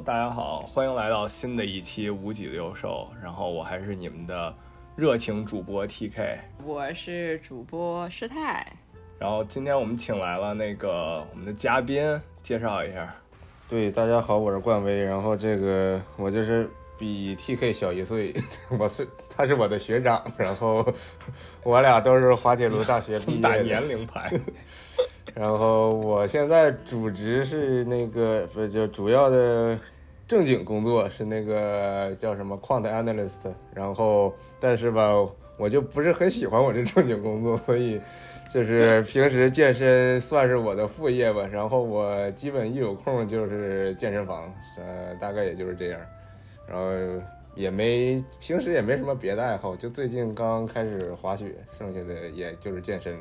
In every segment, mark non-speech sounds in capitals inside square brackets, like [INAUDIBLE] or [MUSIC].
Hello，大家好，欢迎来到新的一期无脊六兽。然后我还是你们的热情主播 TK，我是主播师太。然后今天我们请来了那个我们的嘉宾，介绍一下。对，大家好，我是冠威。然后这个我就是比 TK 小一岁，[LAUGHS] 我是他是我的学长。然后我俩都是滑铁卢大学毕业 [LAUGHS] 打年龄牌。然后我现在主职是那个不就主要的正经工作是那个叫什么 quant analyst。然后但是吧，我就不是很喜欢我这正经工作，所以就是平时健身算是我的副业吧。然后我基本一有空就是健身房，呃，大概也就是这样。然后也没平时也没什么别的爱好，就最近刚开始滑雪，剩下的也就是健身了。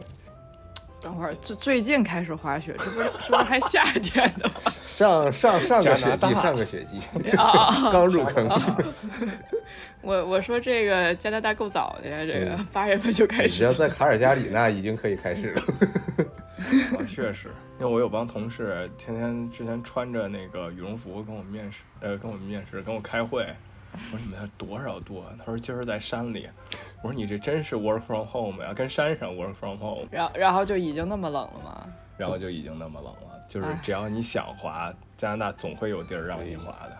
等会儿，最最近开始滑雪，这不是这不是还夏天呢？[LAUGHS] 上上上个雪季，上个雪季啊，[LAUGHS] 刚入坑。[LAUGHS] 我我说这个加拿大够早的呀，这个八月份就开始。只要在卡尔加里，那已经可以开始了。啊，确实，因为我有帮同事，天天之前穿着那个羽绒服跟我面试，呃，跟我面试，跟我开会。我说你们多少度啊？他说今儿在山里。我说你这真是 work from home 呀，跟山上 work from home。然后然后就已经那么冷了吗？然后就已经那么冷了，就是只要你想滑，加拿大总会有地儿让你滑的。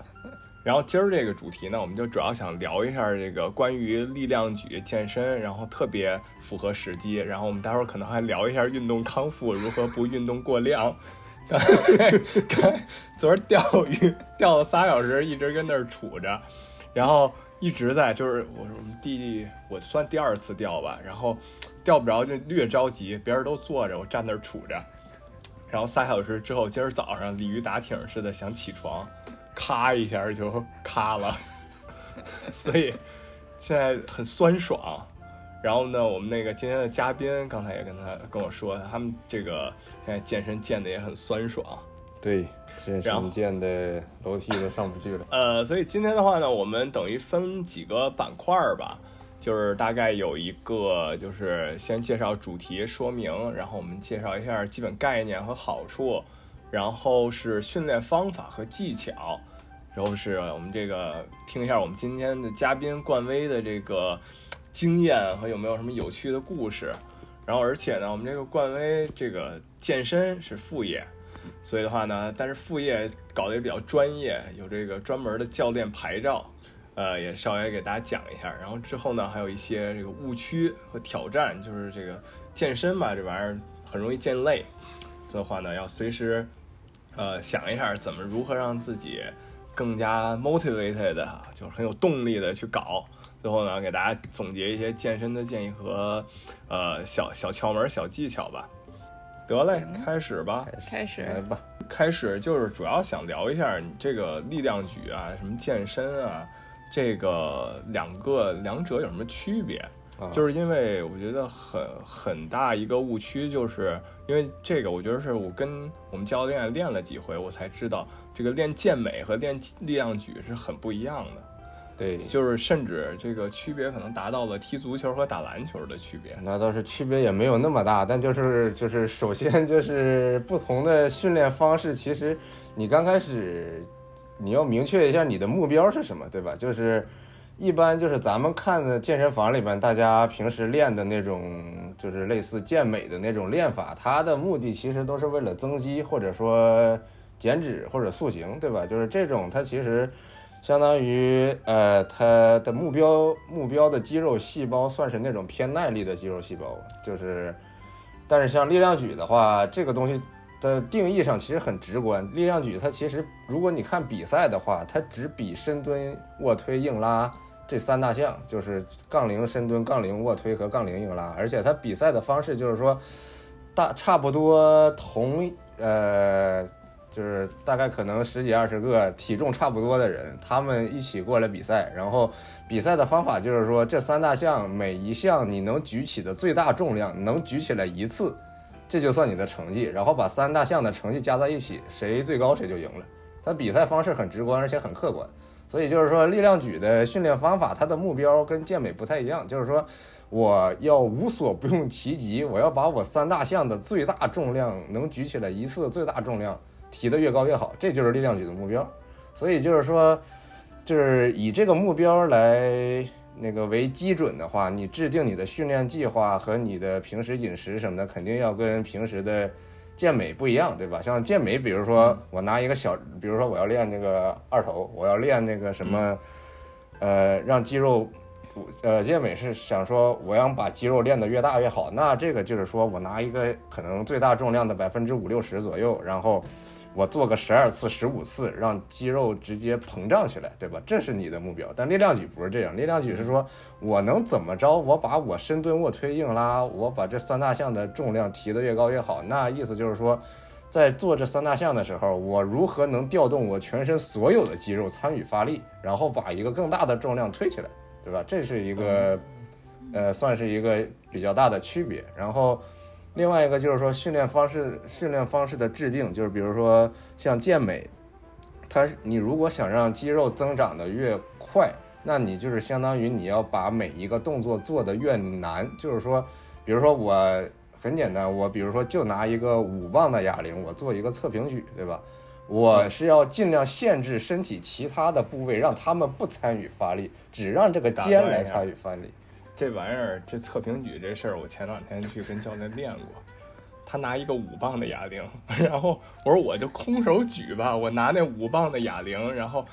然后今儿这个主题呢，我们就主要想聊一下这个关于力量举健身，然后特别符合时机。然后我们待会儿可能还聊一下运动康复，如何不运动过量。[LAUGHS] 看昨儿钓鱼钓了仨小时，一直跟那儿杵着。然后一直在就是我我们弟弟我算第二次钓吧，然后钓不着就略着急，别人都坐着，我站那儿杵着，然后仨小时之后，今儿早上鲤鱼打挺似的想起床，咔一下就咔了，[LAUGHS] 所以现在很酸爽。然后呢，我们那个今天的嘉宾刚才也跟他跟我说，他们这个现在健身健的也很酸爽，对。健身健的楼梯都上不去了。呃，所以今天的话呢，我们等于分几个板块吧，就是大概有一个就是先介绍主题说明，然后我们介绍一下基本概念和好处，然后是训练方法和技巧，然后是我们这个听一下我们今天的嘉宾冠威的这个经验和有没有什么有趣的故事，然后而且呢，我们这个冠威这个健身是副业。所以的话呢，但是副业搞得也比较专业，有这个专门的教练牌照，呃，也稍微给大家讲一下。然后之后呢，还有一些这个误区和挑战，就是这个健身嘛，这玩意儿很容易见累，所以的话呢，要随时呃想一下怎么如何让自己更加 motivated，就是很有动力的去搞。最后呢，给大家总结一些健身的建议和呃小小窍门、小技巧吧。得嘞，开始吧，开始。来吧，开始就是主要想聊一下你这个力量举啊，什么健身啊，这个两个两者有什么区别？就是因为我觉得很很大一个误区，就是因为这个，我觉得是我跟我们教练练了几回，我才知道这个练健美和练力量举是很不一样的。对，就是甚至这个区别可能达到了踢足球和打篮球的区别。那倒是区别也没有那么大，但就是就是首先就是不同的训练方式，其实你刚开始你要明确一下你的目标是什么，对吧？就是一般就是咱们看的健身房里边，大家平时练的那种就是类似健美的那种练法，它的目的其实都是为了增肌或者说减脂或者塑形，对吧？就是这种它其实。相当于，呃，它的目标目标的肌肉细胞算是那种偏耐力的肌肉细胞，就是，但是像力量举的话，这个东西的定义上其实很直观。力量举它其实，如果你看比赛的话，它只比深蹲、卧推、硬拉这三大项，就是杠铃深蹲、杠铃卧推和杠铃硬拉，而且它比赛的方式就是说，大差不多同，呃。就是大概可能十几二十个体重差不多的人，他们一起过来比赛，然后比赛的方法就是说，这三大项每一项你能举起的最大重量能举起来一次，这就算你的成绩，然后把三大项的成绩加在一起，谁最高谁就赢了。它比赛方式很直观，而且很客观，所以就是说力量举的训练方法，它的目标跟健美不太一样，就是说我要无所不用其极，我要把我三大项的最大重量能举起来一次最大重量。提得越高越好，这就是力量举的目标。所以就是说，就是以这个目标来那个为基准的话，你制定你的训练计划和你的平时饮食什么的，肯定要跟平时的健美不一样，对吧？像健美，比如说我拿一个小，比如说我要练那个二头，我要练那个什么，呃，让肌肉。呃，健美是想说，我要把肌肉练得越大越好。那这个就是说我拿一个可能最大重量的百分之五六十左右，然后我做个十二次、十五次，让肌肉直接膨胀起来，对吧？这是你的目标。但力量举不是这样，力量举是说我能怎么着？我把我深蹲、卧推、硬拉，我把这三大项的重量提得越高越好。那意思就是说，在做这三大项的时候，我如何能调动我全身所有的肌肉参与发力，然后把一个更大的重量推起来。对吧？这是一个，呃，算是一个比较大的区别。然后，另外一个就是说训练方式，训练方式的制定，就是比如说像健美，它你如果想让肌肉增长的越快，那你就是相当于你要把每一个动作做的越难。就是说，比如说我很简单，我比如说就拿一个五磅的哑铃，我做一个侧平举，对吧？我是要尽量限制身体其他的部位，让他们不参与发力，只让这个肩来参与发力。这玩意儿，这测评举这事儿，我前两天去跟教练练过。他拿一个五磅的哑铃，然后我说我就空手举吧，我拿那五磅的哑铃，然后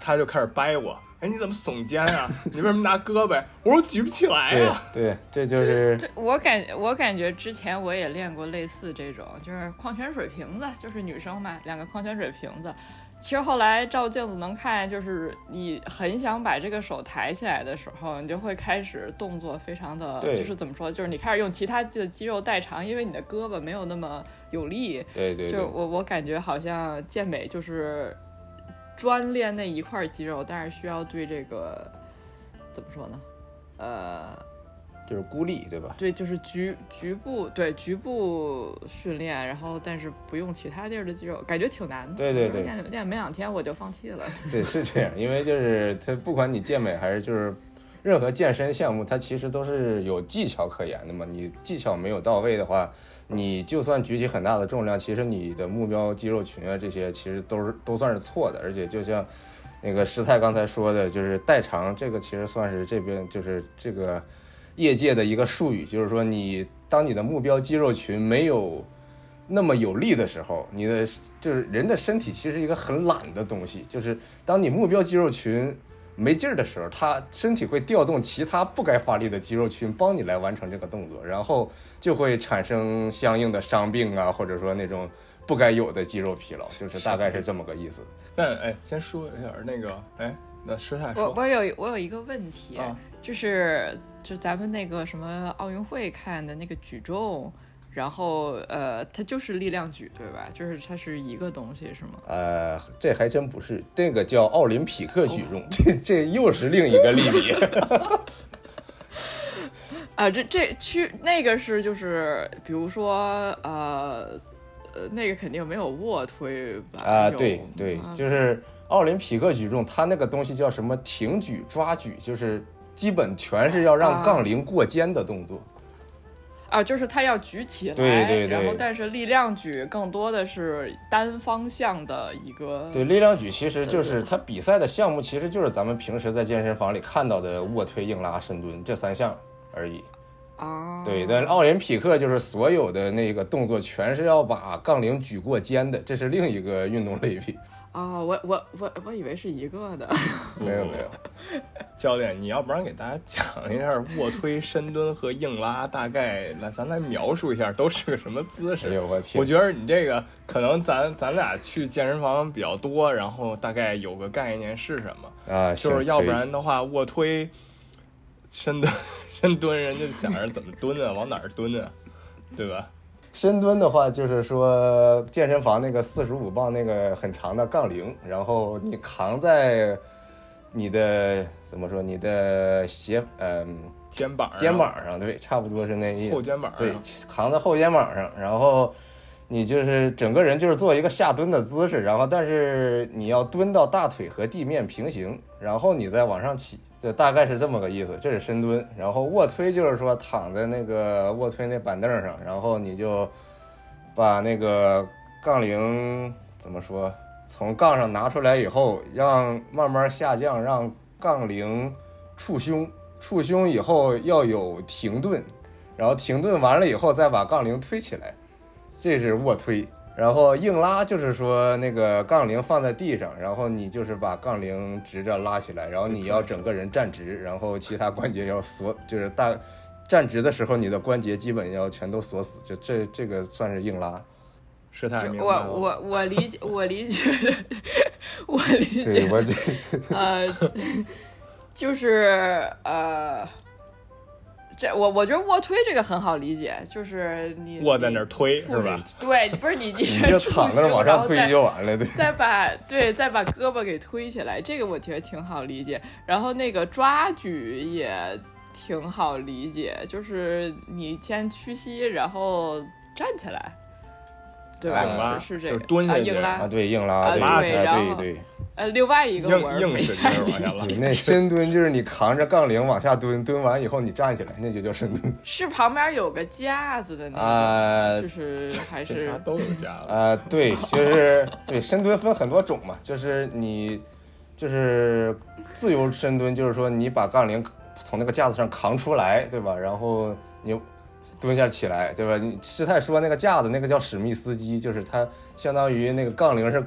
他就开始掰我。哎，你怎么耸肩啊？你为什么拿胳膊？我说举不起来呀。对，这就是这。我感我感觉之前我也练过类似这种，就是矿泉水瓶子，就是女生嘛，两个矿泉水瓶子。其实后来照镜子能看，就是你很想把这个手抬起来的时候，你就会开始动作非常的，就是怎么说，就是你开始用其他的肌肉代偿，因为你的胳膊没有那么有力。对对。就我我感觉好像健美就是。专练那一块肌肉，但是需要对这个怎么说呢？呃，就是孤立，对吧？对，就是局局部对局部训练，然后但是不用其他地儿的肌肉，感觉挺难的。对对对，练练没两天我就放弃了。[LAUGHS] 对，是这样，因为就是它不管你健美还是就是。任何健身项目，它其实都是有技巧可言的嘛。你技巧没有到位的话，你就算举起很大的重量，其实你的目标肌肉群啊这些，其实都是都算是错的。而且就像那个师太刚才说的，就是代偿这个，其实算是这边就是这个业界的一个术语，就是说你当你的目标肌肉群没有那么有力的时候，你的就是人的身体其实一个很懒的东西，就是当你目标肌肉群。没劲儿的时候，它身体会调动其他不该发力的肌肉群帮你来完成这个动作，然后就会产生相应的伤病啊，或者说那种不该有的肌肉疲劳，就是大概是这么个意思。那哎，先说一下那个，哎，那师太说，我我有我有一个问题，就是就咱们那个什么奥运会看的那个举重。然后，呃，它就是力量举，对吧？就是它是一个东西，是吗？呃，这还真不是，那个叫奥林匹克举重，这这又是另一个类别。[LAUGHS] 啊，这这区那个是就是，比如说，呃，呃，那个肯定没有卧推吧？啊，对对，就是奥林匹克举重，它那个东西叫什么？挺举、抓举，就是基本全是要让杠铃过肩的动作。啊，就是他要举起来，对对对，然后但是力量举更多的是单方向的一个。对，力量举其实就是他比赛的项目，其实就是咱们平时在健身房里看到的卧推、硬拉、深蹲这三项而已。啊，对，但奥林匹克就是所有的那个动作全是要把杠铃举过肩的，这是另一个运动类别。哦，我我我我以为是一个的，[LAUGHS] 没有没有。教练，你要不然给大家讲一下卧推、深蹲和硬拉，大概来咱来描述一下都是个什么姿势。哎呦我天！我觉得你这个可能咱咱俩去健身房比较多，然后大概有个概念是什么啊？就是要不然的话，卧推、深蹲、[LAUGHS] 深蹲，人家想着怎么蹲啊，往哪儿蹲啊，对吧？深蹲的话，就是说健身房那个四十五磅那个很长的杠铃，然后你扛在你的怎么说？你的斜嗯肩膀肩膀上，对，差不多是那意思。后肩膀对，扛在后肩膀上，然后你就是整个人就是做一个下蹲的姿势，然后但是你要蹲到大腿和地面平行，然后你再往上起。就大概是这么个意思，这是深蹲，然后卧推就是说躺在那个卧推那板凳上，然后你就把那个杠铃怎么说，从杠上拿出来以后，让慢慢下降，让杠铃触胸，触胸以后要有停顿，然后停顿完了以后再把杠铃推起来，这是卧推。然后硬拉就是说那个杠铃放在地上，然后你就是把杠铃直着拉起来，然后你要整个人站直，然后其他关节要锁，就是大站直的时候你的关节基本要全都锁死，就这这个算是硬拉。是太明白我了。我我理解，我理解，我理解，[LAUGHS] 呃，[LAUGHS] 就是呃，这我我觉得卧推这个很好理解，就是你卧在那儿推你是吧？对，不是你 [LAUGHS] 你你就躺那儿往上推就完了，对。再把对，再把胳膊给推起来，这个我觉得挺好理解。然后那个抓举也挺好理解，就是你先屈膝，然后站起来，对吧？硬拉就是是是这个蹲下去啊硬拉啊，对，硬拉，啊对，对然后哎对对呃，另外一个硬硬使没太理劲儿往 [LAUGHS] 那深蹲就是你扛着杠铃往下蹲，蹲完以后你站起来，那就叫深蹲。[LAUGHS] 是旁边有个架子的那个，啊就是还是啥都有架子。啊，对，就是对深蹲分很多种嘛，就是你就是自由深蹲，就是说你把杠铃从那个架子上扛出来，对吧？然后你蹲下起来，对吧？你师太说那个架子那个叫史密斯机，就是它相当于那个杠铃是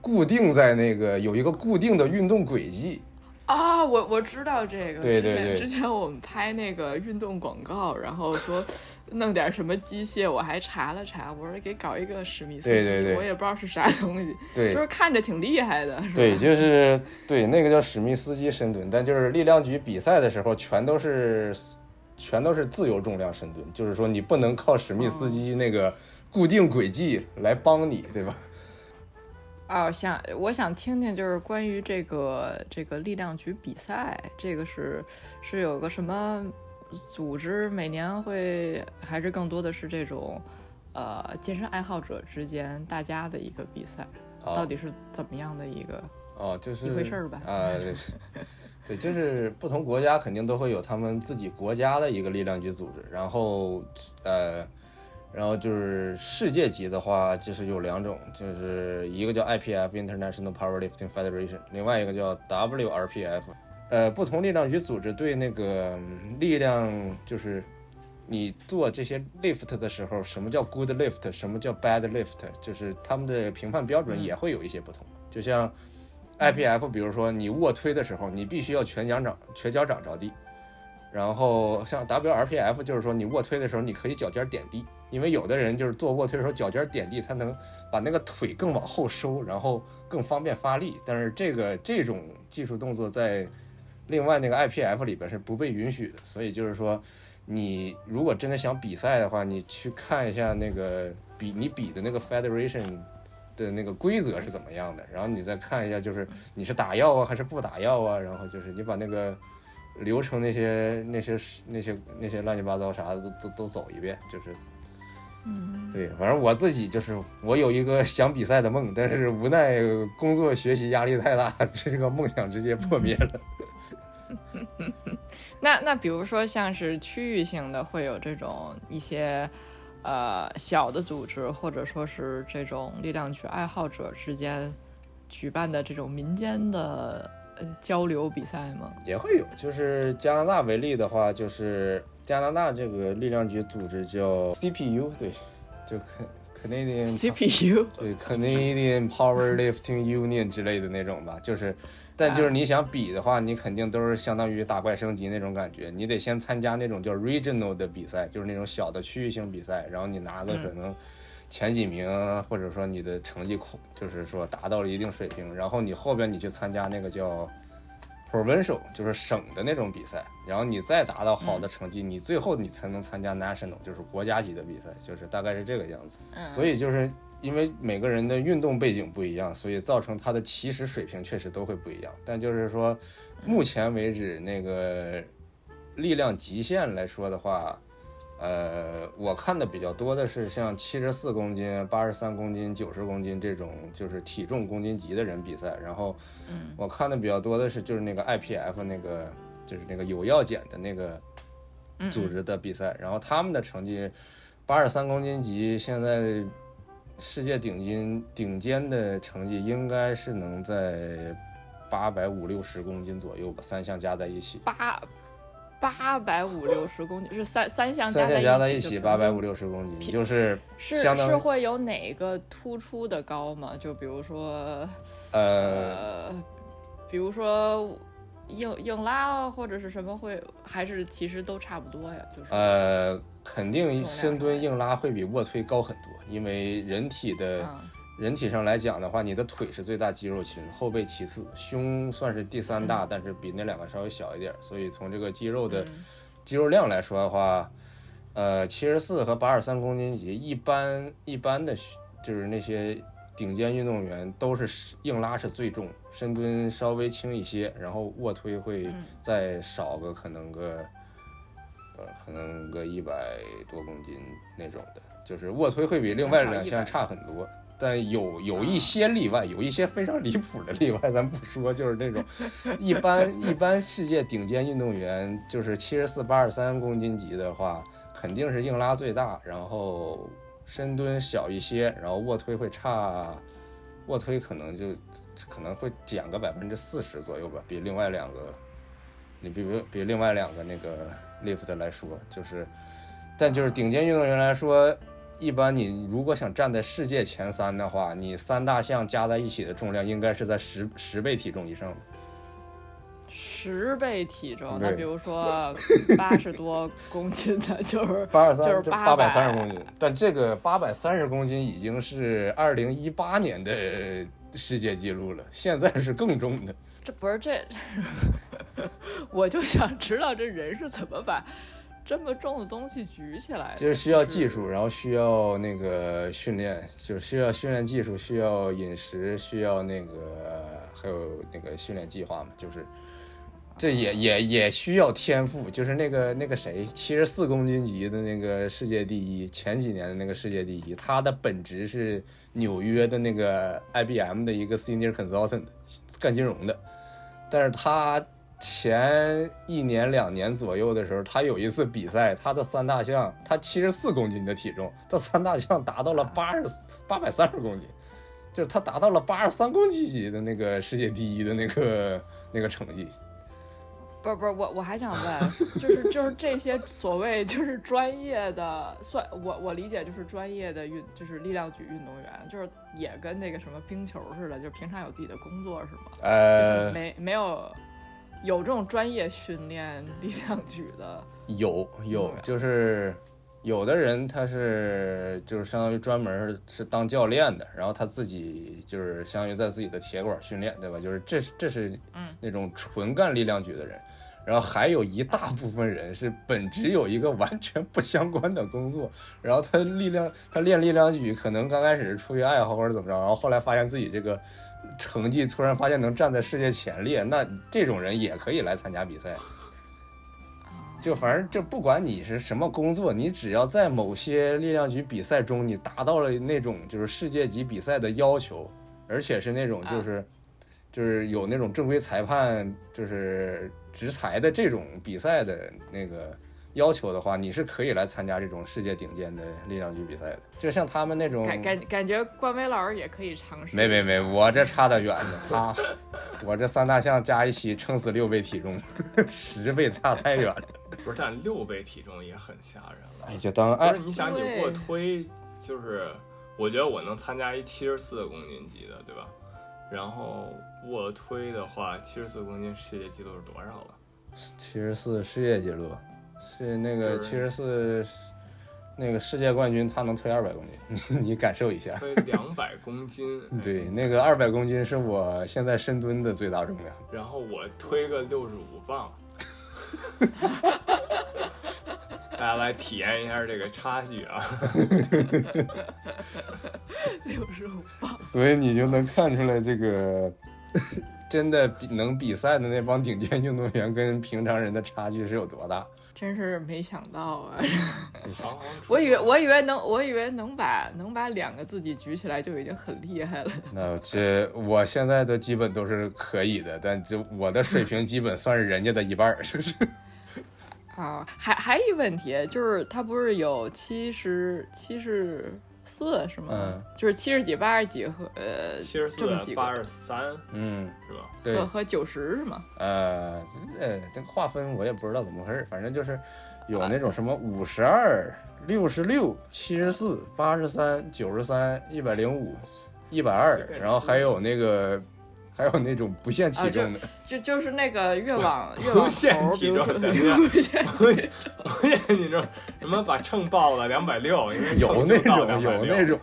固定在那个有一个固定的运动轨迹。啊，我我知道这个。对对对之前我们拍那个运动广告，然后说弄点什么机械，我还查了查，我说给搞一个史密斯机，对对对我也不知道是啥东西，对就是看着挺厉害的，是吧？对，就是对那个叫史密斯基深蹲，但就是力量举比赛的时候，全都是全都是自由重量深蹲，就是说你不能靠史密斯基那个固定轨迹来帮你，对吧？哦，想我想听听，就是关于这个这个力量举比赛，这个是是有个什么组织每年会，还是更多的是这种呃健身爱好者之间大家的一个比赛，到哦底是怎么样的一个？哦，就是一回事儿吧啊，对对，就是不同国家肯定都会有他们自己国家的一个力量举组织，然后呃，然后就是世界级的话，就是有两种，就是一个叫 IPF International Powerlifting Federation，另外一个叫 WRPF。呃，不同力量举组织对那个嗯力量就是你做这些 lift 的时候，什么叫 good lift，什么叫 bad lift，就是他们的评判标准也会有一些不同。就像 IPF，比如说你卧推的时候，你必须要全脚掌全脚掌着地。然后像 WRPF，就是说你卧推的时候，你可以脚尖点地，因为有的人就是做卧推的时候脚尖点地，他能把那个腿更往后收，然后更方便发力。但是这个这种技术动作在另外那个 IPF 里边是不被允许的，所以就是说，你如果真的想比赛的话，你去看一下那个比你比的那个 Federation 的那个规则是怎么样的，然后你再看一下，就是你是打药啊还是不打药啊，然后就是你把那个流程那些那些那些那些乱七八糟啥的都都都走一遍，就是。嗯，对，反正我自己就是我有一个想比赛的梦，但是无奈工作学习压力太大，[LAUGHS] 这个梦想直接破灭了。[LAUGHS] 那那比如说像是区域性的，会有这种一些呃小的组织，或者说是这种力量举爱好者之间举办的这种民间的呃交流比赛吗？也会有，就是加拿大为例的话，就是加拿大这个力量举组织叫 CPU，对，就 Canadian CPU 对 Canadian Powerlifting Union 之类的那种吧，就是，但就是你想比的话，你肯定都是相当于打怪升级那种感觉，你得先参加那种叫 regional 的比赛，就是那种小的区域性比赛，然后你拿个可能前几名，或者说你的成绩控，就是说达到了一定水平，然后你后边你去参加那个叫 provincial，就是省的那种比赛，然后你再达到好的成绩，你最后你才能参加 national，就是国家级的比赛，就是大概是这个样子。嗯，所以就是因为每个人的运动背景不一样，所以造成他的起始水平确实都会不一样。但就是说，目前为止那个力量极限来说的话，呃，我看的比较多的是像七十四公斤、八十三公斤、九十公斤这种就是体重公斤级的人比赛。然后，嗯，我看的比较多的是就是那个 IPF 那个就是那个有药检的那个嗯组织的比赛，然后他们的成绩八十三公斤级现在世界顶尖顶尖的成绩应该是能在八百五六十公斤左右吧，三项加在一起。八八百五六十公斤是三三项加三项加在一起八百五六六十公斤，就是是是会有哪个突出的高吗？就比如说呃呃，比如说硬硬拉啊，或者是什么会，还是其实都差不多呀？就是呃，肯定深蹲硬拉会比卧推高很多，因为人体的。嗯人体上来讲的话，你的腿是最大肌肉群，后背其次，胸算是第三大，但是比那两个稍微小一点。所以从这个肌肉的嗯肌肉量来说的话，呃，七十四和八十三公斤级，一般一般的就是那些顶尖运动员都是硬拉是最重，深蹲稍微轻一些，然后卧推会嗯再少个可能个呃可能个一百多公斤那种的，就是卧推会比另外两项差很多。但有有一些例外，有一些非常离谱的例外，咱不说，就是那种 [LAUGHS] 一般一般世界顶尖运动员，就是七十四、八十三公斤级的话，肯定是硬拉最大，然后深蹲小一些，然后卧推会差，卧推可能就可能会减个百分之四十左右吧，比另外两个，你比如比另外两个那个 lift 来说，就是，但就是顶尖运动员来说。一般你如果想站在世界前三的话，你三大项加在一起的重量应该是在十十倍体重以上的。十倍体重，那比如说 [LAUGHS] 八十多公斤的，就是八十三就是八百三十公斤，但这个八百三十公斤已经是二零一八年的世界纪录了，现在是更重的。这不是这，[LAUGHS] 我就想知道这人是怎么把这么重的东西举起来？就是需要技术，然后需要那个训练，就是需要训练技术，需要饮食，需要那个还有那个训练计划嘛，就是这也也也需要天赋，就是那个那个谁，七十四公斤级的那个世界第一，前几年的那个世界第一，他的本职是纽约的那个 IBM 的一个 senior consultant，干金融的，但是他前一年两年左右的时候，他有一次比赛，他的三大项，他七十四公斤的体重，他三大项达到了八十八百三十公斤，就是他达到了八十三公斤级的那个世界第一的那个那个成绩。不是不是，我我还想问，就是就是这些所谓就是专业的，算我我理解就是专业的运就是力量举运动员，就是也跟那个什么冰球似的，就平常有自己的工作是吗？呃，没没有有这种专业训练力量举的，有有，就是有的人他是就是相当于专门是是当教练的，然后他自己就是相当于在自己的铁馆训练，对吧？就是这是这是嗯那种纯干力量举的人。然后还有一大部分人是本职有一个完全不相关的工作，然后他力量他练力量举可能刚开始是出于爱好或者怎么着，然后后来发现自己这个成绩突然发现能站在世界前列，那这种人也可以来参加比赛。就反正就不管你是什么工作，你只要在某些力量举比赛中，你达到了那种就是世界级比赛的要求，而且是那种就是、就是有那种正规裁判就是执裁的这种比赛的那个要求的话，你是可以来参加这种世界顶尖的力量举比赛的。就像他们那种感感感觉关威老师也可以尝试。没没没，我这差得远呢。他，[LAUGHS] 我这三大项加一起撑死六倍体重，[LAUGHS] 十倍差太远了。不是，但六倍体重也很吓人了。哎，就当哎不是，你想你对卧推，就是我觉得我能参加一七十四公斤级的，对吧？然后卧推的话，七十四公斤世界纪录是多少了？七十四世界纪录是那个就是七十四那个世界冠军，他能推二百公斤，你你感受一下。推 [LAUGHS] 两百公斤，哎对，那个二百公斤是我现在深蹲的最大重量。然后我推个六十五磅，大家来体验一下这个差距啊！六十五磅，所以你就能看出来，这个真的比能比赛的那帮顶尖运动员跟平常人的差距是有多大。真是没想到啊！[LAUGHS] [LAUGHS] 我以为我以为能我以为能把能把两个自己举起来就已经很厉害了。那这我现在的基本都是可以的，但就我的水平基本算是人家的一半儿，就是？[LAUGHS] 啊，还还一问题就是，他不是有七十七十四是吗？嗯就是七十几、八十几和呃七十这么几个四、八十三嗯，是吧？对和，和九十是吗？呃，呃，这个划分我也不知道怎么回事，反正就是有那种什么五十二、六十六、七十四、八十三、九十三、一百零五、一百二然后还有那个还有那种不限体重的，就就是那个越往 [LAUGHS] 越往头，[LAUGHS] 比限体如说重等一下无限我也我也你知道什么把秤报了两百六，因为有那种有260那种，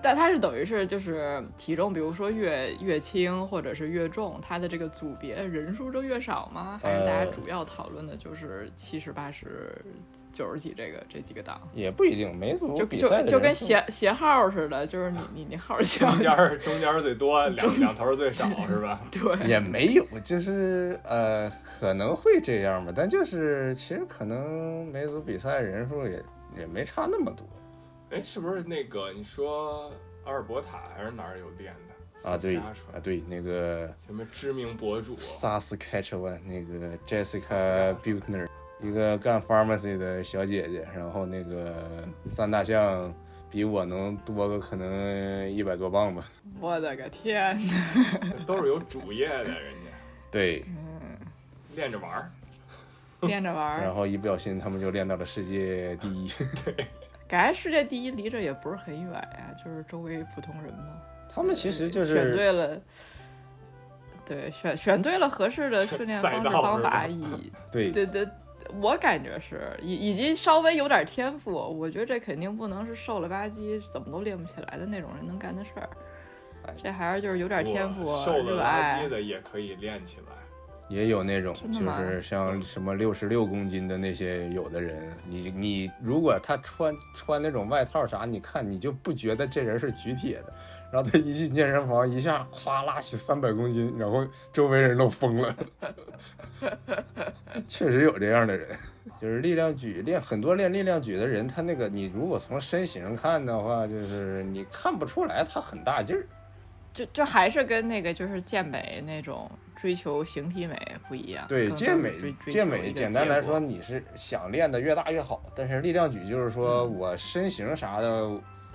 但它是等于是就是体重，比如说越越轻或者是越重，它的这个组别人数就越少吗？还是大家呃主要讨论的就是七十八十九十几这个这几个档？也不一定，每组就就比赛的就跟鞋鞋号似的，就是你你你号小中间儿中间最多，[LAUGHS] 两两头最少是吧？[LAUGHS] 对，也没有，就是呃可能会这样吧，但就是其实可能每组比赛人数也也没差那么多哎，是不是那个你说阿尔伯塔还是哪儿有练的？啊，对啊对，那个什么知名博主？Saskatchewan 那个 Jessica Butner，一个干 pharmacy 的小姐姐，然后那个三大项比我能多个可能一百多磅吧。我的个天！都是有主业的，人家对，嗯练着玩儿。练着玩儿，然后一不小心他们就练到了世界第一。对感觉世界第一离这也不是很远呀，就是周围普通人嘛。他们其实就是选是对了，对，选选对了合适的训练方式方法，以对对对，我感觉是以以及稍微有点天赋，我觉得这肯定不能是瘦了吧唧怎么都练不起来的那种人能干的事儿哎。这还是就是有点天赋不、瘦了垃热爱。的也可以练起来。也有那种就是像什么六十六公斤的那些有的人，你你如果他穿穿那种外套啥，你看你就不觉得这人是举铁的，然后他一进健身房一下咵拉起三百公斤，然后周围人都疯了。[LAUGHS] 确实有这样的人，就是力量举练很多练力量举的人，他那个你如果从身形看的话，就是你看不出来他很大劲儿。就就还是跟那个就是健美那种追求形体美不一样。对，健美健美简单来说，你是想练的越大越好，但是力量举就是说嗯我身形啥的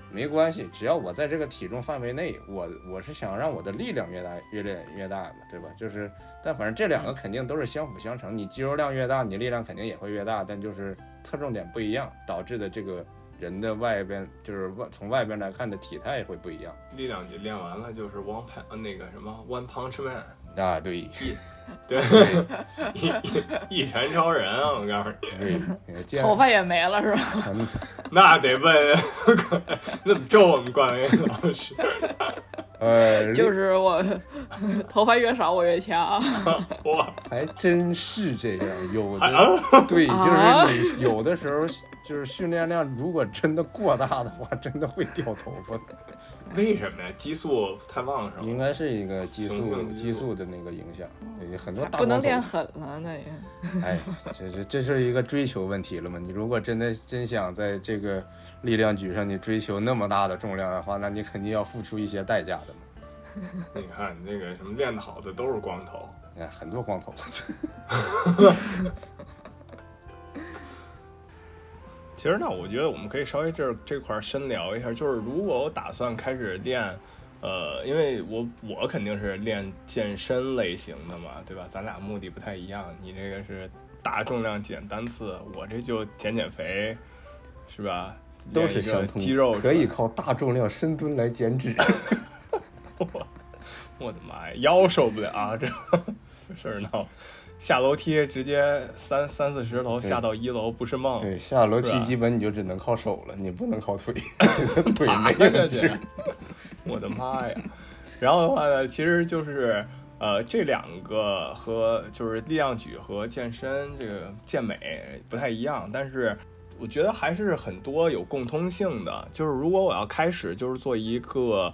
没关系，只要我在这个体重范围内，我我是想让我的力量越大越练越大嘛，对吧？就是，但反正这两个肯定都是相辅相成，你肌肉量越大，你力量肯定也会越大，但就是侧重点不一样，导致的这个人的外边就是外从外边来看的体态会不一样力量级练完了就是 one punch 呃那个什么 one punch man，啊，对 [LAUGHS] 对，一一一拳超人啊！我告诉你，头发也没了是吧？嗯 [LAUGHS] 那得问 [LAUGHS] 那么咒我们冠伟老师。呃，[LAUGHS] 就是我头发越少我越强。[LAUGHS] 哇，[LAUGHS] 还真是这样，有的啊对，啊就是你有的时候就是训练量如果真的过大的话，真的会掉头发的。为什么呀？激素太旺盛了。应该是一个激素激素的那个影响，对很多大不能。练狠了那也。哎，这这这是一个追求问题了嘛？你如果真的真想在这个力量举上你追求那么大的重量的话，那你肯定要付出一些代价的嘛。[LAUGHS] 你看那个什么练得好的都是光头，哎，很多光头。[LAUGHS] 其实呢，我觉得我们可以稍微这这块儿深聊一下，就是如果我打算开始练，呃，因为我我肯定是练健身类型的嘛，对吧？咱俩目的不太一样，你这个是大重量减单次，我这就减减肥，是吧？都是相通，肌肉可以靠大重量深蹲来减脂。[LAUGHS] 我的妈呀，腰受不了、啊，这这事儿闹，下楼梯直接三三四十楼下到一楼不是梦，对，下楼梯基本你就只能靠手了，你不能靠腿，[LAUGHS] 腿爬没下去有劲儿。，我的妈呀！然后的话呢，其实就是呃，这两个和就是力量举和健身这个健美不太一样，但是我觉得还是很多有共通性的。就是如果我要开始就是做一个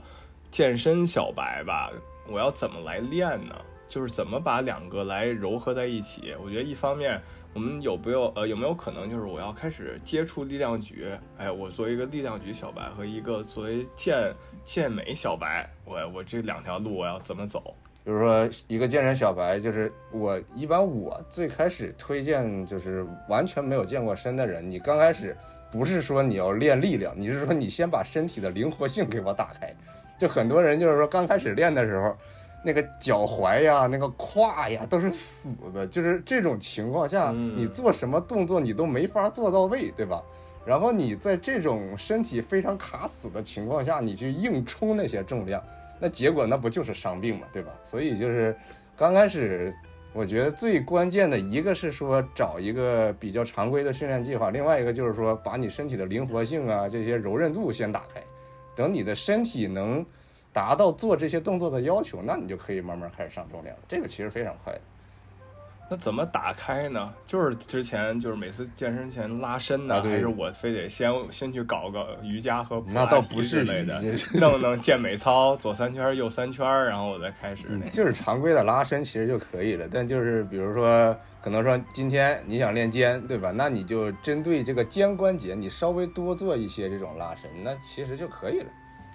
健身小白吧，我要怎么来练呢？就是怎么把两个来糅合在一起？我觉得一方面。我们有没有呃有没有可能就是我要开始接触力量举？哎，我作为一个力量举小白和一个作为健健美小白，我我这两条路我要怎么走？比如说一个健身小白，就是我一般我最开始推荐就是完全没有健过身的人，你刚开始不是说你要练力量，你是说你先把身体的灵活性给我打开。就很多人就是说刚开始练的时候，那个脚踝呀、那个胯呀都是死的，就是这种情况下，嗯你做什么动作你都没法做到位，对吧？然后你在这种身体非常卡死的情况下，你去硬冲那些重量，那结果那不就是伤病嘛，对吧？所以就是刚开始，我觉得最关键的一个是说找一个比较常规的训练计划，另外一个就是说把你身体的灵活性啊这些柔韧度先打开，等你的身体能达到做这些动作的要求，那你就可以慢慢开始上重量了。这个其实非常快的。那怎么打开呢？就是之前就是每次健身前拉伸呢，啊还是我非得先先去搞个瑜伽和普那拉提之类的，这弄弄健美操，左三圈右三圈，然后我再开始那个。就是常规的拉伸其实就可以了，但就是比如说，可能说今天你想练肩，对吧？那你就针对这个肩关节，你稍微多做一些这种拉伸，那其实就可以了。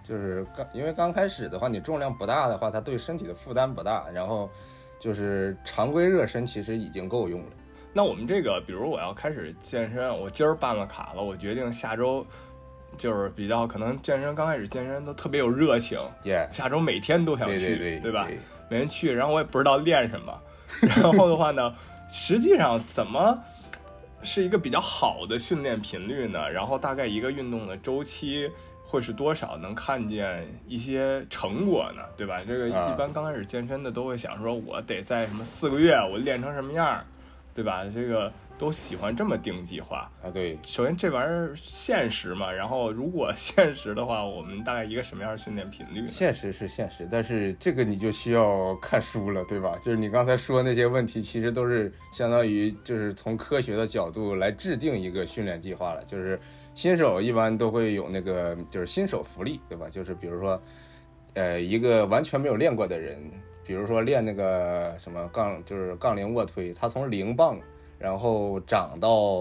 就是刚因为刚开始的话，你重量不大的话，它对身体的负担不大，然后就是常规热身其实已经够用了。那我们这个，比如我要开始健身，我今儿办了卡了，我决定下周就是比较可能健身刚开始健身都特别有热情，耶、下周每天都想对去，对对，吧？每天去，然后我也不知道练什么，然后的话呢，实际上怎么是一个比较好的训练频率呢？然后大概一个运动的周期会是多少？能看见一些成果呢？对吧？这个啊一般刚开始健身的都会想说，我得在什么四个月我练成什么样儿，对吧？这个都喜欢这么定计划。啊对，首先这玩意儿现实嘛，然后如果现实的话，我们大概一个什么样的训练频率？现实是现实，但是这个你就需要看书了，对吧？[LAUGHS] 就是你刚才说那些问题，其实都是相当于就是从科学的角度来制定一个训练计划了。就是新手一般都会有那个就是新手福利，对吧？就是比如说，呃，一个完全没有练过的人，比如说练那个什么杠，就是杠铃卧推，他从零磅然后长到，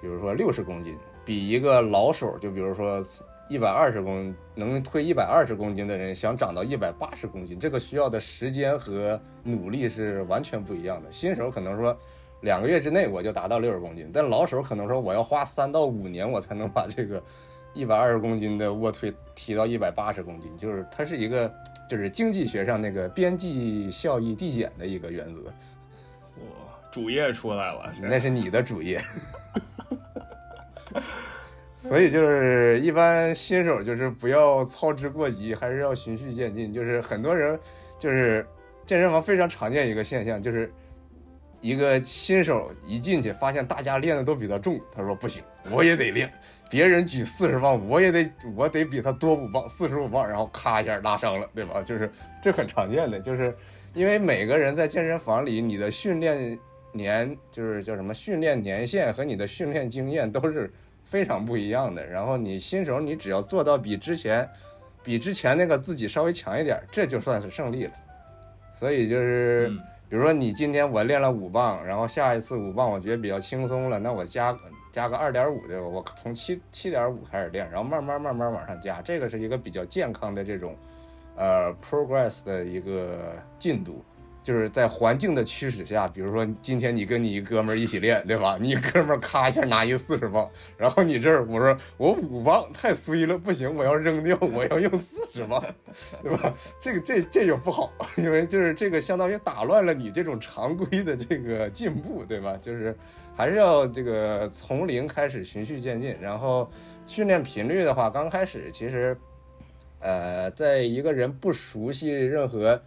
比如说六十公斤，比一个老手，就比如说一百二十公能推一百二十公斤的人，想长到一百八十公斤，这个需要的时间和努力是完全不一样的。新手可能说两个月之内我就达到六十公斤，但老手可能说我要花三到五年我才能把这个一百二十公斤的卧推提到一百八十公斤，就是它是一个就是经济学上那个边际效益递减的一个原则，主页出来了，那是你的主业。[LAUGHS] 所以就是一般新手就是不要操之过急，还是要循序渐进。就是很多人就是健身房非常常见一个现象，就是一个新手一进去发现大家练的都比他重，他说不行，我也得练。别人举四十磅，我也得我得比他多五磅，四十五磅，然后咔一下拉伤了，对吧？就是这很常见的，就是因为每个人在健身房里，你的训练年就是叫什么训练年限和你的训练经验都是非常不一样的。然后你新手，你只要做到比之前比之前那个自己稍微强一点，这就算是胜利了。所以就是，嗯比如说你今天我练了五磅，然后下一次五磅我觉得比较轻松了，那我加加个二点五对吧？我从七七点五开始练，然后慢慢慢慢往上加，这个是一个比较健康的这种呃 progress 的一个进度。就是在环境的驱使下，比如说今天你跟你一哥们儿一起练，对吧？你哥们儿咔一下拿一四十磅，然后你这儿我说我五磅太衰了，不行，我要扔掉，我要用四十磅，对吧？这个这这就不好，因为就是这个相当于打乱了你这种常规的这个进步，对吧？就是还是要这个从零开始循序渐进，然后训练频率的话，刚开始其实，呃，在一个人不熟悉任何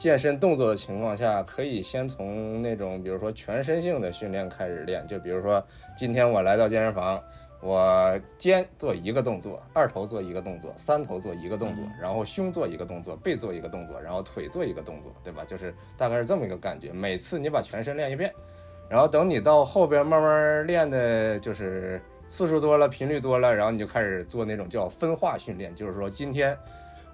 健身动作的情况下，可以先从那种比如说全身性的训练开始练，就比如说今天我来到健身房。我肩做一个动作，二头做一个动作，三头做一个动作，然后胸做一个动作，背做一个动作，然后腿做一个动作，对吧？就是大概是这么一个感觉。每次你把全身练一遍，然后等你到后边慢慢练的，就是次数多了，频率多了，然后你就开始做那种叫分化训练，就是说今天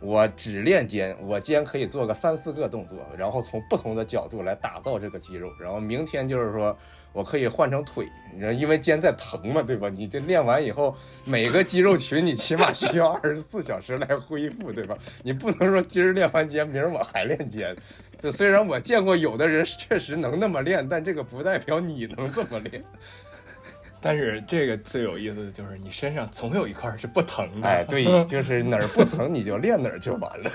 我只练肩，我肩可以做个三四个动作，然后从不同的角度来打造这个肌肉。然后明天就是说我可以换成腿，你知道，因为肩在疼嘛，对吧？你这练完以后，每个肌肉群你起码需要二十四小时来恢复，对吧？你不能说今儿练完肩，明儿我还练肩。这虽然我见过有的人确实能那么练，但这个不代表你能这么练。但是这个最有意思的就是你身上总有一块是不疼的。哎，对，[LAUGHS] 就是哪儿不疼你就练哪儿就完了。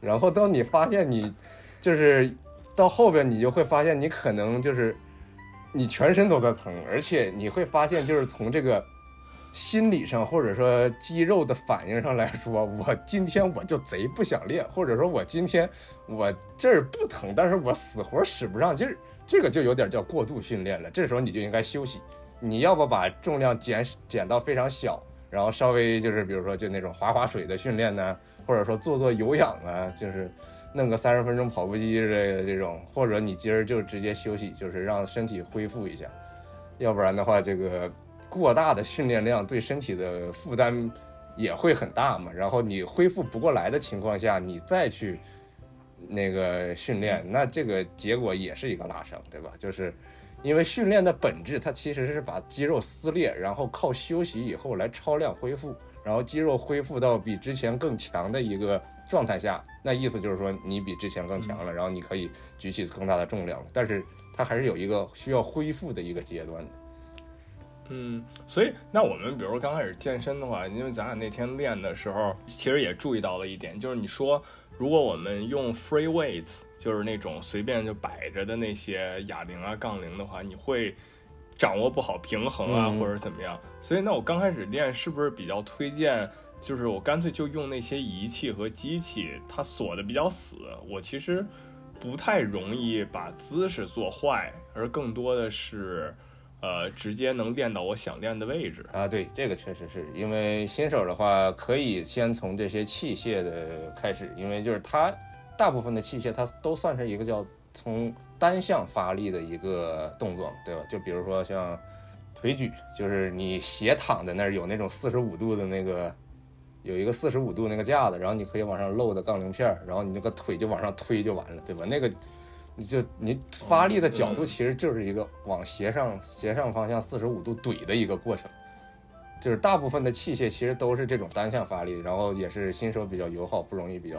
然后当你发现你就是到后边，你就会发现你可能就是你全身都在疼，而且你会发现就是从这个心理上或者说肌肉的反应上来说，我今天我就贼不想练，或者说我今天我这儿不疼，但是我死活使不上劲儿，这个就有点叫过度训练了。这时候你就应该休息。你要不把重量减减到非常小，然后稍微就是比如说就那种划划水的训练呢，或者说做做有氧啊，就是弄个三十分钟跑步机之类的这种，或者你今儿就直接休息，就是让身体恢复一下，要不然的话，这个过大的训练量对身体的负担也会很大嘛。然后你恢复不过来的情况下，你再去那个训练，那这个结果也是一个拉伤，对吧？就是。因为训练的本质，它其实是把肌肉撕裂，然后靠休息以后来超量恢复，然后肌肉恢复到比之前更强的一个状态下，那意思就是说你比之前更强了，然后你可以举起更大的重量了。但是它还是有一个需要恢复的一个阶段的。嗯，所以那我们比如说刚开始健身的话，因为咱俩那天练的时候，其实也注意到了一点，就是你说如果我们用 free weights。就是那种随便就摆着的那些哑铃啊、杠铃的话，你会掌握不好平衡啊，或者怎么样。所以，那我刚开始练是不是比较推荐？就是我干脆就用那些仪器和机器，它锁的比较死，我其实不太容易把姿势做坏，而更多的是，呃，直接能练到我想练的位置啊。对，这个确实是因为新手的话，可以先从这些器械的开始，因为就是它。大部分的器械它都算是一个叫从单向发力的一个动作，对吧？就比如说像腿举，就是你斜躺在那儿，有那种四十五度的那个，有一个四十五度那个架子，然后你可以往上露的杠铃片，然后你那个腿就往上推就完了，对吧？那个你就你发力的角度其实就是一个往斜上斜上方向四十五度怼的一个过程，就是大部分的器械其实都是这种单向发力，然后也是新手比较友好，不容易比较。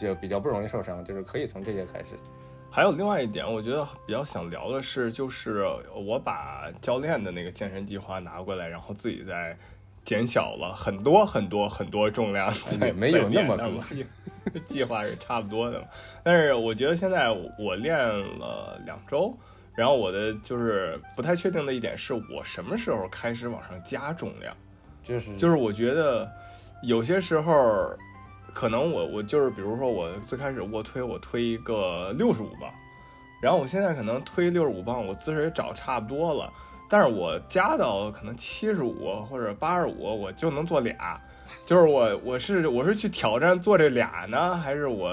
就比较不容易受伤，就是可以从这些开始。还有另外一点，我觉得比较想聊的是，就是我把教练的那个健身计划拿过来，然后自己再减小了很多很多很多重量，也没有那么多。计划是差不多的，但是我觉得现在我练了两周，然后我的就是不太确定的一点是我什么时候开始往上加重量，就是就是我觉得有些时候。可能我我就是比如说我最开始卧推我推一个六十五磅，然后我现在可能推六十五磅，我姿势也找差不多了，但是我加到可能七十五或者八十五，我就能做俩，就是我我是我是去挑战做这俩呢，还是我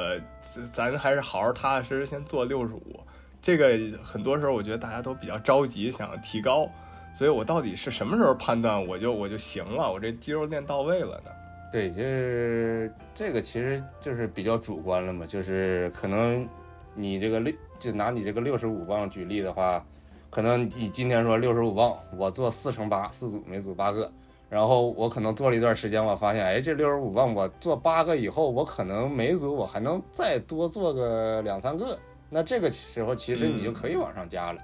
咱还是好好踏踏实实先做六十五？这个很多时候我觉得大家都比较着急想提高，所以我到底是什么时候判断我就我就行了，我这肌肉练到位了呢？对，就是这个，其实就是比较主观了嘛。就是可能你这个六，就拿你这个六十五磅举例的话，可能你今天说六十五磅，我做四乘八，四组，每组八个。然后我可能做了一段时间，我发现，哎，这六十五磅我做八个以后，我可能每组我还能再多做个两三个。那这个时候其实你就可以往上加了。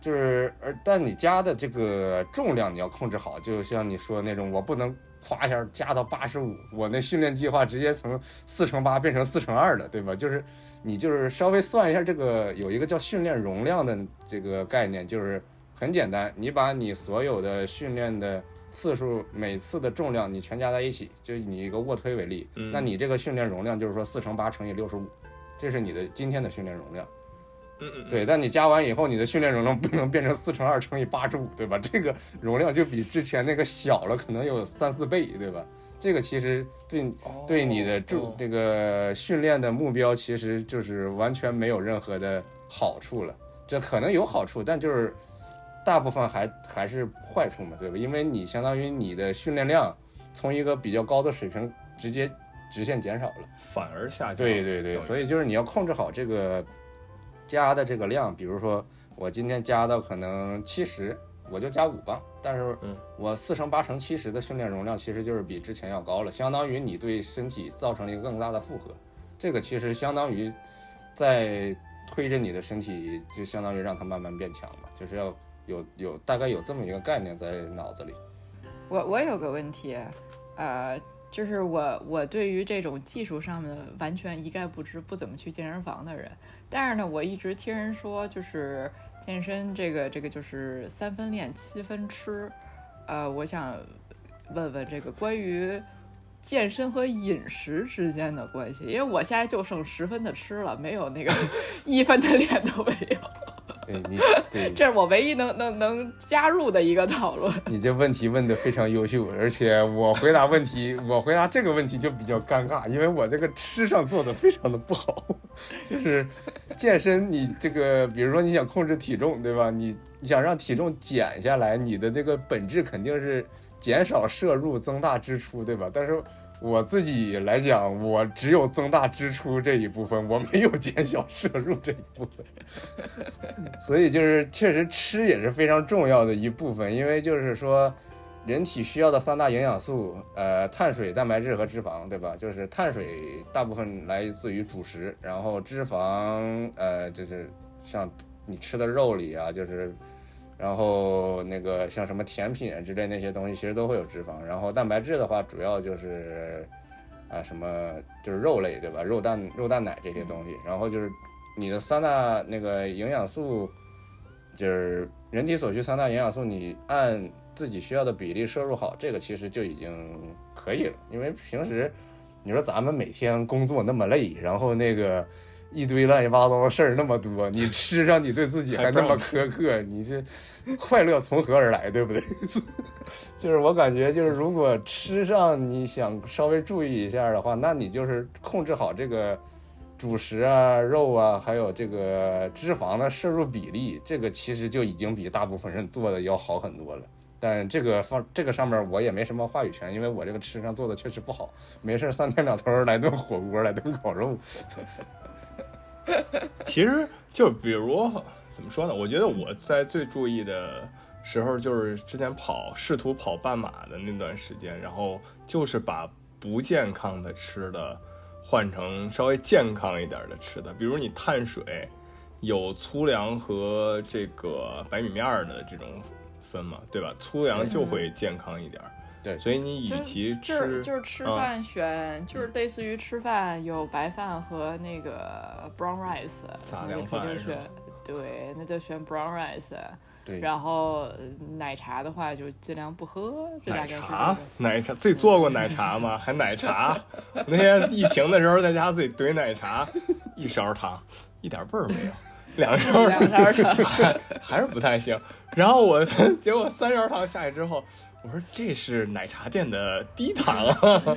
就是而但你加的这个重量你要控制好，就像你说那种，我不能。哗一下加到八十五，我那训练计划直接从四乘八变成四乘二了，对吧？就是你就是稍微算一下这个，有一个叫训练容量的这个概念，就是很简单，你把你所有的训练的次数，每次的重量你全加在一起，就你一个卧推为例，那你这个训练容量就是说四乘八乘以六十五，这是你的今天的训练容量。嗯嗯，对，但你加完以后，你的训练容量不能变成四乘二乘以八十五，对吧？这个容量就比之前那个小了，可能有三四倍，对吧？这个其实对对你的这这个训练的目标，其实就是完全没有任何的好处了。这可能有好处，但就是大部分还还是坏处嘛，对吧？因为你相当于你的训练量从一个比较高的水平直接直线减少了。反而下降。对对对，所以就是你要控制好这个加的这个量，比如说我今天加到可能七十，我就加五磅，但是嗯。我四乘八乘七十的训练容量其实就是比之前要高了，相当于你对身体造成了一个更大的负荷，这个其实相当于在推着你的身体，就相当于让它慢慢变强嘛，就是要有有大概有这么一个概念在脑子里。我我有个问题，呃，就是我我对于这种技术上面的完全一概不知，不怎么去健身房的人，但是呢，我一直听人说，就是健身这个这个就是三分练七分吃，呃，我想问问这个关于健身和饮食之间的关系，因为我现在就剩十分的吃了，没有那个 [LAUGHS] 一分的 [LAUGHS] 练都没有，对你 [LAUGHS] 对这是我唯一能能能加入的一个讨论。你这问题问的非常优秀，而且我回答问题，我回答这个问题就比较尴尬，因为我这个吃上做的非常的不好。[LAUGHS] 就是健身，你这个，比如说你想控制体重，对吧？你你想让体重减下来，你的这个本质肯定是减少摄入，增大支出，对吧？但是我自己来讲，我只有增大支出这一部分，我没有减小摄入这一部分。所以就是确实吃也是非常重要的一部分，因为就是说，人体需要的三大营养素，呃，碳水、蛋白质和脂肪，对吧？就是碳水大部分来自于主食，然后脂肪，呃，就是像你吃的肉里啊，就是，然后那个像什么甜品啊之类那些东西，其实都会有脂肪。然后蛋白质的话，主要就是啊什么就是肉类，对吧？肉蛋、肉蛋奶这些东西。然后就是你的三大那个营养素，就是人体所需三大营养素，你按自己需要的比例摄入好，这个其实就已经可以了。因为平时你说咱们每天工作那么累，然后那个一堆乱七八糟的事儿那么多，你吃上你对自己还那么苛刻，你这快乐从何而来，对不对？[LAUGHS] 就是我感觉，就是如果吃上你想稍微注意一下的话，那你就是控制好这个主食啊、肉啊，还有这个脂肪的摄入比例，这个其实就已经比大部分人做的要好很多了。但这个方这个上面我也没什么话语权，因为我这个吃上做的确实不好。没事儿三天两头儿来顿火锅，来顿烤肉。[LAUGHS] 其实就比如怎么说呢？我觉得我在最注意的时候，就是之前跑试图跑半马的那段时间，然后就是把不健康的吃的换成稍微健康一点的吃的，比如你碳水有粗粮和这个白米面儿的这种分嘛，对吧？粗粮就会健康一点儿。对所以你与就其就是吃就是吃啊饭选，就是类似于吃饭有白饭和那个 brown rice，那就撒凉肯定选饭是吧对，那就选 brown rice。对，然后呃奶茶的话就尽量不喝，这大奶概是这茶。，奶茶自己做过奶茶吗？还奶茶？[LAUGHS] 那天疫情的时候在家自己怼奶茶，一勺糖，一点味儿没有，两勺两勺糖还还是不太行。然后我 [LAUGHS] 结果三勺糖下去之后，我说这是奶茶店的低糖啊。[LAUGHS]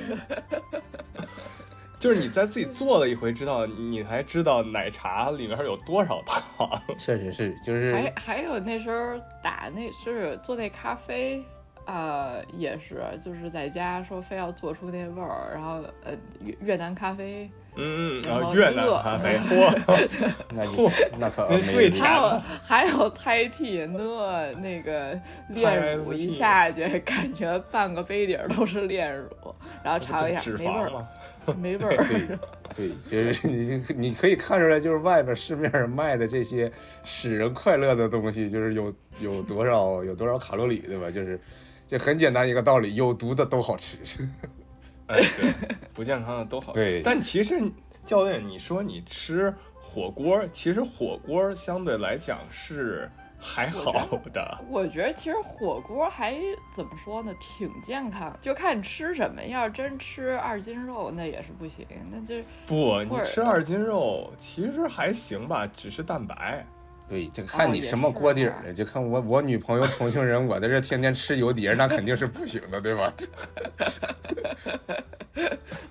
就是你在自己做了一回，知道你才知道奶茶里面有多少糖。确实是，就是还还有那时候打那就是做那咖啡，呃，也是就是在家说非要做出那味儿，然后呃越越南咖啡，嗯嗯，然后越南热咖啡，[LAUGHS] [LAUGHS] 嚯，那你那可那没有最甜还有还有胎替那那个炼乳一下去，[LAUGHS] 感觉半个杯底儿都是炼乳，然后尝一下没味儿。没味儿。对对，就是你你可以看出来，就是外边市面上卖的这些使人快乐的东西，就是有有多少有多少卡路里，对吧？就是就很简单一个道理，有毒的都好吃。哎，[LAUGHS] 对，不健康的都好。对但其实教练，你说你吃火锅，其实火锅相对来讲是还好的。我觉得其实火锅还怎么说呢，挺健康，就看你吃什么。要是真吃二斤肉，那也是不行，那就不，你吃二斤肉其实还行吧，只是蛋白。对，就看你什么锅底儿了。就看我我女朋友重庆人，我在这天天吃油碟，那肯定是不行的，对吧？[LAUGHS]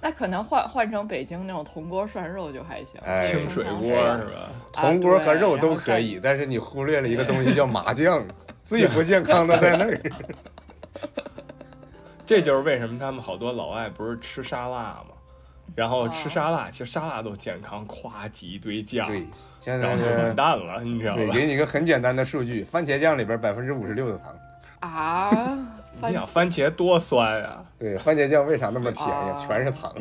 那可能换换成北京那种铜锅涮肉就还行，哎清水锅是吧？铜锅和肉都可以，但是你忽略了一个东西叫麻酱，最不健康的在那儿。[LAUGHS] 这就是为什么他们好多老外不是吃沙拉吗？然后吃沙拉，其实沙拉都健康，夸挤一堆酱，对，现然后就完蛋了，你知道对，给你一个很简单的数据，番茄酱里边百分之五十六的糖。啊，[LAUGHS] 你想番茄多酸啊！对，番茄酱为啥那么甜呀？啊全是糖。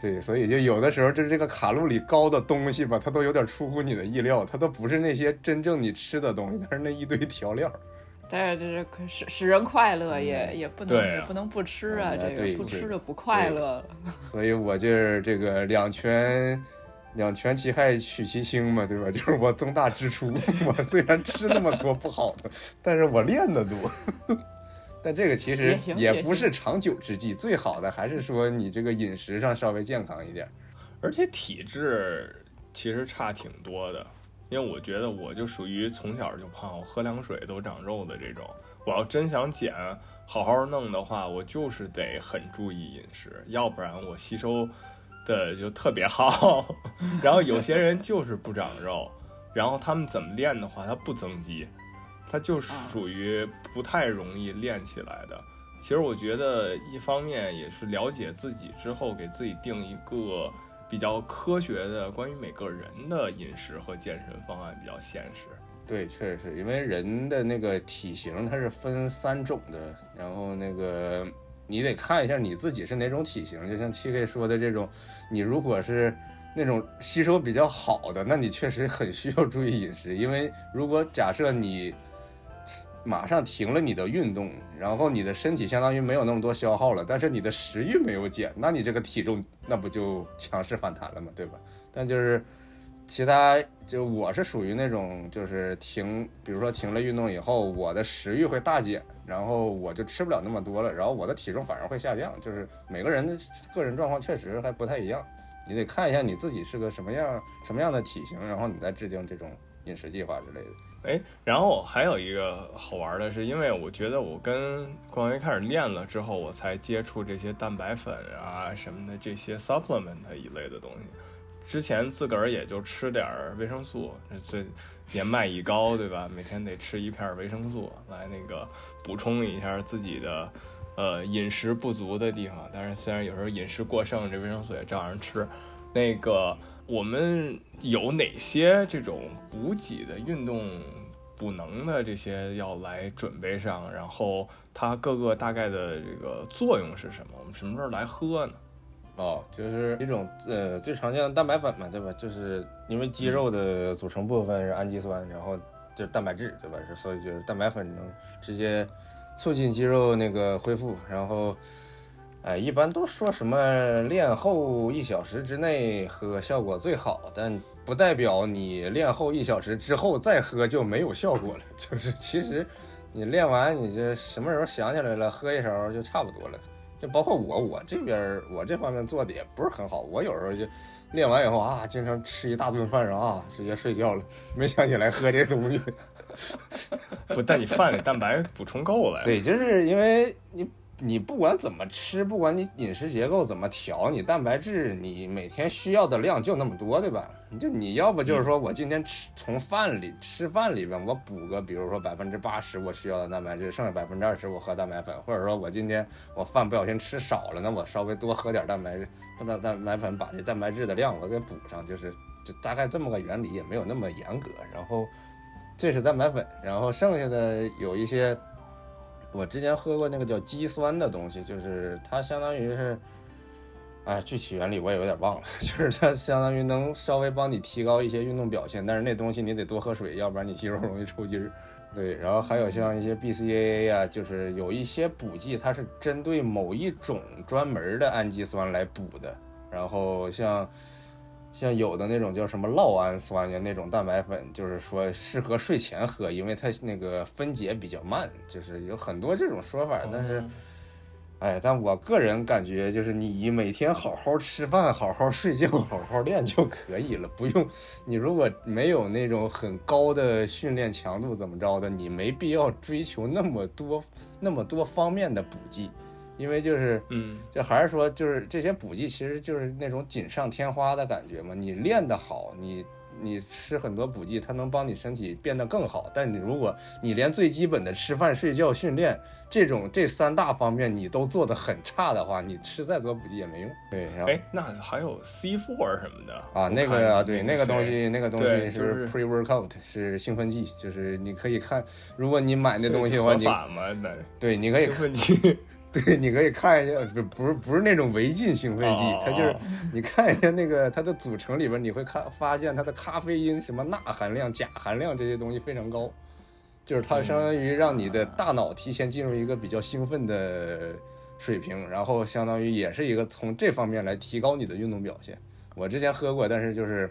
对，所以就有的时候就是这个卡路里高的东西吧，它都有点出乎你的意料，它都不是那些真正你吃的东西，它是那一堆调料。但是这这可使使人快乐，也也不能啊也不能不吃啊，嗯这个不吃就不快乐了。[LAUGHS] 所以我就是这个两全两全其害取其轻嘛，对吧？[LAUGHS] 就是我增大支出，[LAUGHS] 我虽然吃那么多不好的，但是我练得多。但这个其实也不是长久之计，最好的还是说你这个饮食上稍微健康一点。而且体质其实差挺多的，因为我觉得我就属于从小就胖，我喝凉水都长肉的这种。我要真想减，好好弄的话，我就是得很注意饮食，要不然我吸收的就特别好。[LAUGHS] 然后有些人就是不长肉，然后他们怎么练的话，他不增肌，他就属于不太容易练起来的。其实我觉得一方面也是了解自己之后，给自己定一个比较科学的关于每个人的饮食和健身方案，比较现实。对，确实是因为人的那个体型它是分三种的，然后那个你得看一下你自己是哪种体型，就像 T K 说的这种，你如果是那种吸收比较好的，那你确实很需要注意饮食，因为如果假设你马上停了你的运动，然后你的身体相当于没有那么多消耗了，但是你的食欲没有减，那你这个体重那不就强势反弹了吗？对吧？但就是其他就我是属于那种就是停，比如说停了运动以后，我的食欲会大减，然后我就吃不了那么多了，然后我的体重反而会下降。就是每个人的个人状况确实还不太一样，你得看一下你自己是个什么样什么样的体型，然后你再制定这种饮食计划之类的。哎，然后还有一个好玩的是，因为我觉得我跟关于开始练了之后，我才接触这些蛋白粉啊什么的这些 supplement 一类的东西。之前自个儿也就吃点儿维生素，这年迈已高，对吧？每天得吃一片维生素来那个补充一下自己的呃饮食不足的地方。但是虽然有时候饮食过剩，这维生素也照样吃。那个我们有哪些这种补给的运动补能的这些要来准备上？然后它各个大概的这个作用是什么？我们什么时候来喝呢？哦，就是一种呃最常见的蛋白粉嘛，对吧？就是因为肌肉的组成部分是氨基酸，然后就是蛋白质，对吧？所以就是蛋白粉能直接促进肌肉那个恢复，然后。哎，一般都说什么练后一小时之内喝效果最好，但不代表你练后一小时之后再喝就没有效果了。[LAUGHS] 就是其实你练完，你这什么时候想起来了，喝一勺就差不多了。就包括我，我这边我这方面做的也不是很好。我有时候就练完以后啊，经常吃一大顿饭，然后啊直接睡觉了，没想起来喝这东西。[LAUGHS] 不，但你饭里蛋白补充够了。对，就是因为你你不管怎么吃，不管你饮食结构怎么调，你蛋白质你每天需要的量就那么多，对吧？你就你要不就是说我今天吃从饭里吃饭里边我补个，比如说百分之八十我需要的蛋白质，剩下百分之二十我喝蛋白粉，或者说我今天我饭不小心吃少了，那我稍微多喝点蛋白质，蛋蛋白粉把这蛋白质的量我给补上，就是就大概这么个原理，也没有那么严格。然后这是蛋白粉，然后剩下的有一些。我之前喝过那个叫肌酸的东西，就是它相当于是，哎，具体原理我也有点忘了，[LAUGHS] 就是它相当于能稍微帮你提高一些运动表现，但是那东西你得多喝水，要不然你肌肉容易抽筋儿。对，然后还有像一些 BCAA 啊，就是有一些补剂，它是针对某一种专门的氨基酸来补的，然后像。像有的那种叫什么酪氨酸呀，那种蛋白粉，就是说适合睡前喝，因为它那个分解比较慢，就是有很多这种说法。但是，哎，但我个人感觉就是你每天好好吃饭、好好睡觉、[LAUGHS] 好好练就可以了，不用你如果没有那种很高的训练强度怎么着的，你没必要追求那么多那么多方面的补剂。因为就是，嗯，就还是说，就是这些补剂其实就是那种锦上添花的感觉嘛。你练得好，你你吃很多补剂，它能帮你身体变得更好。但你如果你连最基本的吃饭、睡觉、训练这种这三大方面你都做得很差的话，你吃再多补剂也没用。对，然后哎，那还有 C four 什么的啊，那个啊，对，那个东西，那个东西是 pre workout，是兴奋剂，就是你可以看，如果你买那东西的话，你对，你可以兴奋剂 [LAUGHS] 对，你可以看一下，不不是不是那种违禁兴奋剂，它就是哦 [LAUGHS] 你看一下那个它的组成里边，你会看发现它的咖啡因、什么钠含量、钾含量这些东西非常高，就是它相当于让你的大脑提前进入一个比较兴奋的水平，然后相当于也是一个从这方面来提高你的运动表现。我之前喝过，但是就是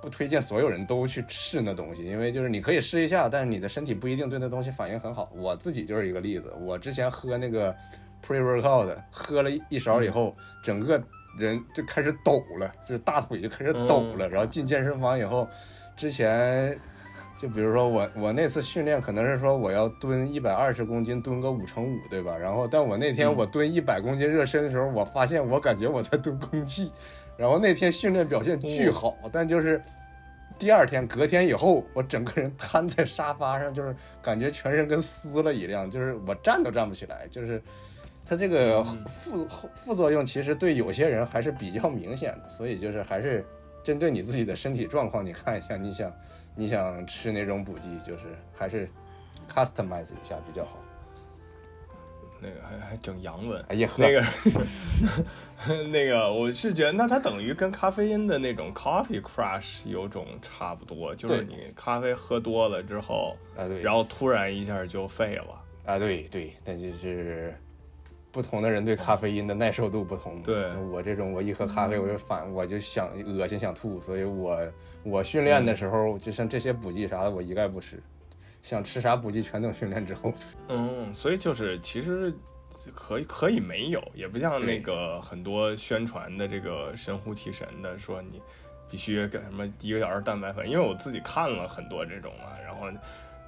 不推荐所有人都去试那东西，因为就是你可以试一下，但是你的身体不一定对那东西反应很好。我自己就是一个例子，我之前喝那个 pre workout，喝了一勺以后，整个人就开始抖了，就是大腿就开始抖了。然后进健身房以后，之前就比如说我我那次训练可能是说我要蹲一百二十公斤，蹲个五乘五，对吧？然后但我那天嗯我蹲一百公斤热身的时候，我发现我感觉我在蹲空气。然后那天训练表现巨好，但就是第二天隔天以后，我整个人瘫在沙发上，就是感觉全身跟撕了一样，就是我站都站不起来，就是它这个嗯。副副作用其实对有些人还是比较明显的，所以就是还是针对你自己的身体状况，你看一下，你想你想吃哪种补剂，就是还是 customize 一下比较好。那个还还整洋文，哎呀，那个 [LAUGHS] 那个，我是觉得，那它等于跟咖啡因的那种 coffee crush 有种差不多，就是你咖啡喝多了之后，啊对，然后突然一下就废了。啊，对对，但就是不同的人对咖啡因的耐受度不同。对我这种，我一喝咖啡我就反，我就想恶心想吐，所以我我训练的时候，就像这些补剂啥的，我一概不吃。想吃啥补剂，全等训练之后。[LAUGHS] 嗯，所以就是其实可以可以没有，也不像那个很多宣传的这个神乎其神的说你必须干什么一个小时蛋白粉，因为我自己看了很多这种啊，然后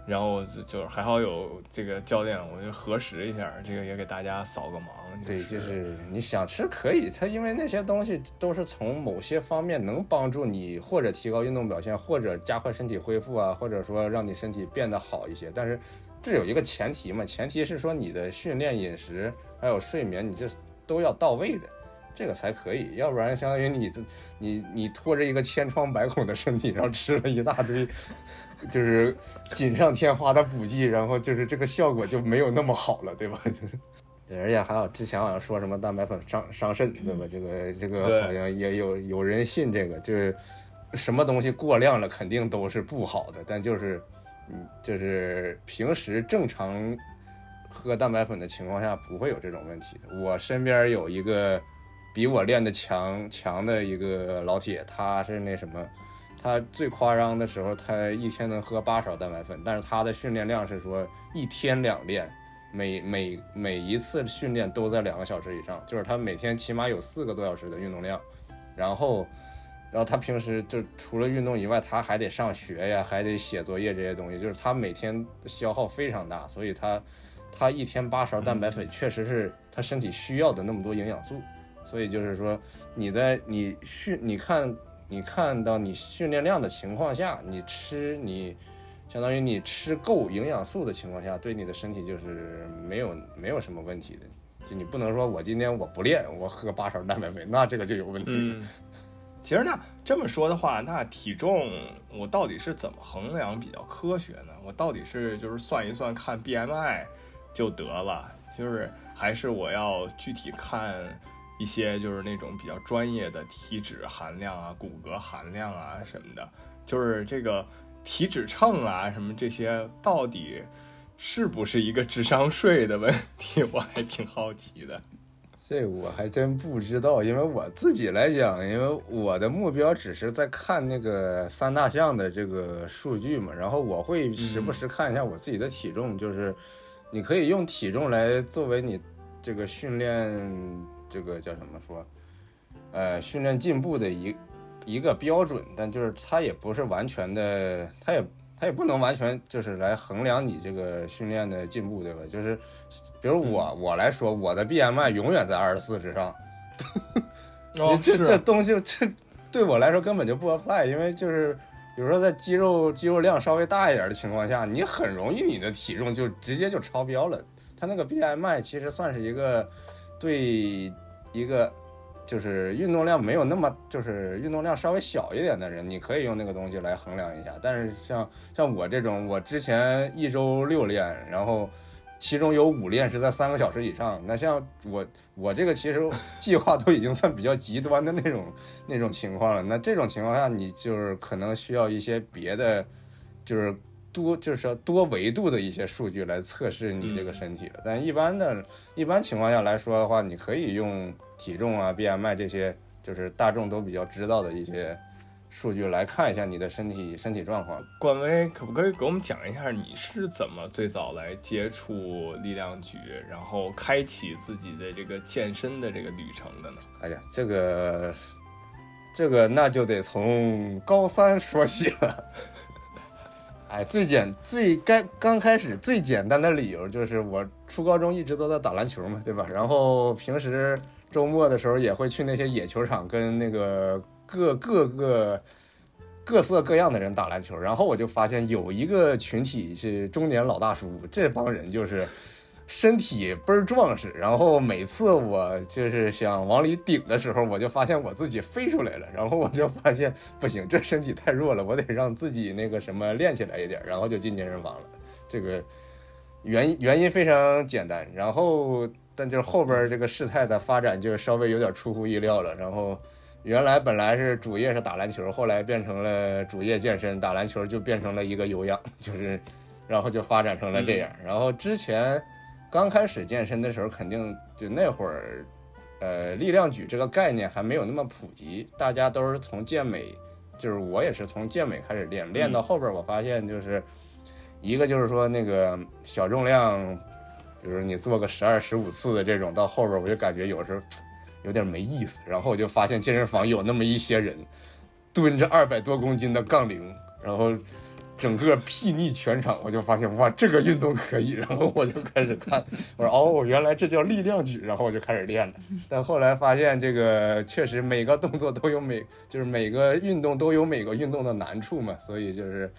然后就就是还好有这个教练，我就核实一下，这个也给大家扫个盲。对，就是你想吃可以，它因为那些东西都是从某些方面能帮助你或者提高运动表现，或者加快身体恢复啊，或者说让你身体变得好一些。但是这有一个前提嘛，前提是说你的训练、饮食还有睡眠，你这都要到位的，这个才可以。要不然相当于你这你你拖着一个千疮百孔的身体，然后吃了一大堆就是锦上添花的补剂，然后就是这个效果就没有那么好了，对吧？[LAUGHS] 就是。对而且还有之前好像说什么蛋白粉伤伤肾，对吧？这个这个好像也有有人信这个，就是什么东西过量了肯定都是不好的，但就是嗯，就是平时正常喝蛋白粉的情况下不会有这种问题的。我身边有一个比我练的强强的一个老铁，他是那什么，他最夸张的时候，他一天能喝八勺蛋白粉，但是他的训练量是说一天两练。每每每一次训练都在两个小时以上，就是他每天起码有四个多小时的运动量，然后，然后他平时就除了运动以外，他还得上学呀，还得写作业这些东西，就是他每天消耗非常大，所以他他一天八勺蛋白粉确实是他身体需要的那么多营养素，所以就是说你在你训你看你看到你训练量的情况下，你吃你。相当于你吃够营养素的情况下，对你的身体就是没有没有什么问题的。就你不能说我今天我不练，我喝八勺蛋白粉，那这个就有问题。嗯，其实那这么说的话，那体重我到底是怎么衡量比较科学呢？我到底是就是算一算看 BMI 就得了，就是还是我要具体看一些就是那种比较专业的体脂含量啊、骨骼含量啊什么的，就是这个。体脂秤啊，什么这些到底是不是一个智商税的问题？[LAUGHS] 我还挺好奇的。这我还真不知道，因为我自己来讲，因为我的目标只是在看那个三大项的这个数据嘛，然后我会时不时看一下我自己的体重，就是你可以用体重来作为你这个训练这个叫什么说，呃，训练进步的一。一个标准，但就是它也不是完全的，它也它也不能完全就是来衡量你这个训练的进步，对吧？就是比如我我来说，我的 BMI 永远在二十四之上，[LAUGHS] 哦，这这东西这对我来说根本就不 apply，因为就是比如说在肌肉肌肉量稍微大一点的情况下，你很容易你的体重就直接就超标了。它那个 BMI 其实算是一个对一个就是运动量没有那么就是运动量稍微小一点的人，你可以用那个东西来衡量一下。但是像像我这种，我之前一周六练，然后其中有五练是在三个小时以上。那像我我这个其实 [LAUGHS] 计划都已经算比较极端的那种那种情况了。那这种情况下，你就是可能需要一些别的，就是。多就是说多维度的一些数据来测试你这个身体了，但一般的一般情况下来说的话，你可以用体重啊、BMI 这些，就是大众都比较知道的一些数据来看一下你的身体身体状况。冠威可不可以给我们讲一下你是怎么最早来接触力量举，然后开启自己的这个健身的这个旅程的呢？哎呀，这个这个那就得从高三说起了。哎，最简最该刚开始最简单的理由就是我初高中一直都在打篮球嘛，对吧？然后平时周末的时候也会去那些野球场跟那个各各个各色各样的人打篮球。然后我就发现有一个群体是中年老大叔，这帮人就是。身体倍儿壮实，然后每次我就是想往里顶的时候，我就发现我自己飞出来了，然后我就发现不行，这身体太弱了，我得让自己那个什么练起来一点，然后就进健身房了。这个原原因非常简单，然后但就是后边这个事态的发展就稍微有点出乎意料了。然后原来本来是主业是打篮球，后来变成了主业健身，打篮球就变成了一个有氧，[LAUGHS] 就是然后就发展成了这样。然后之前。刚开始健身的时候，肯定就那会儿，呃，力量举这个概念还没有那么普及，大家都是从健美，就是我也是从健美开始练，练到后边我发现就是一个就是说那个小重量，比如你做个十二十五次的这种，到后边我就感觉有时候有点没意思，然后我就发现健身房有那么一些人蹲着二百多公斤的杠铃，然后。整个睥睨全场，我就发现哇，这个运动可以，然后我就开始看，我说哦，原来这叫力量举，然后我就开始练了。但后来发现这个确实每个动作都有每，就是每个运动都有每个运动的难处嘛，所以就是，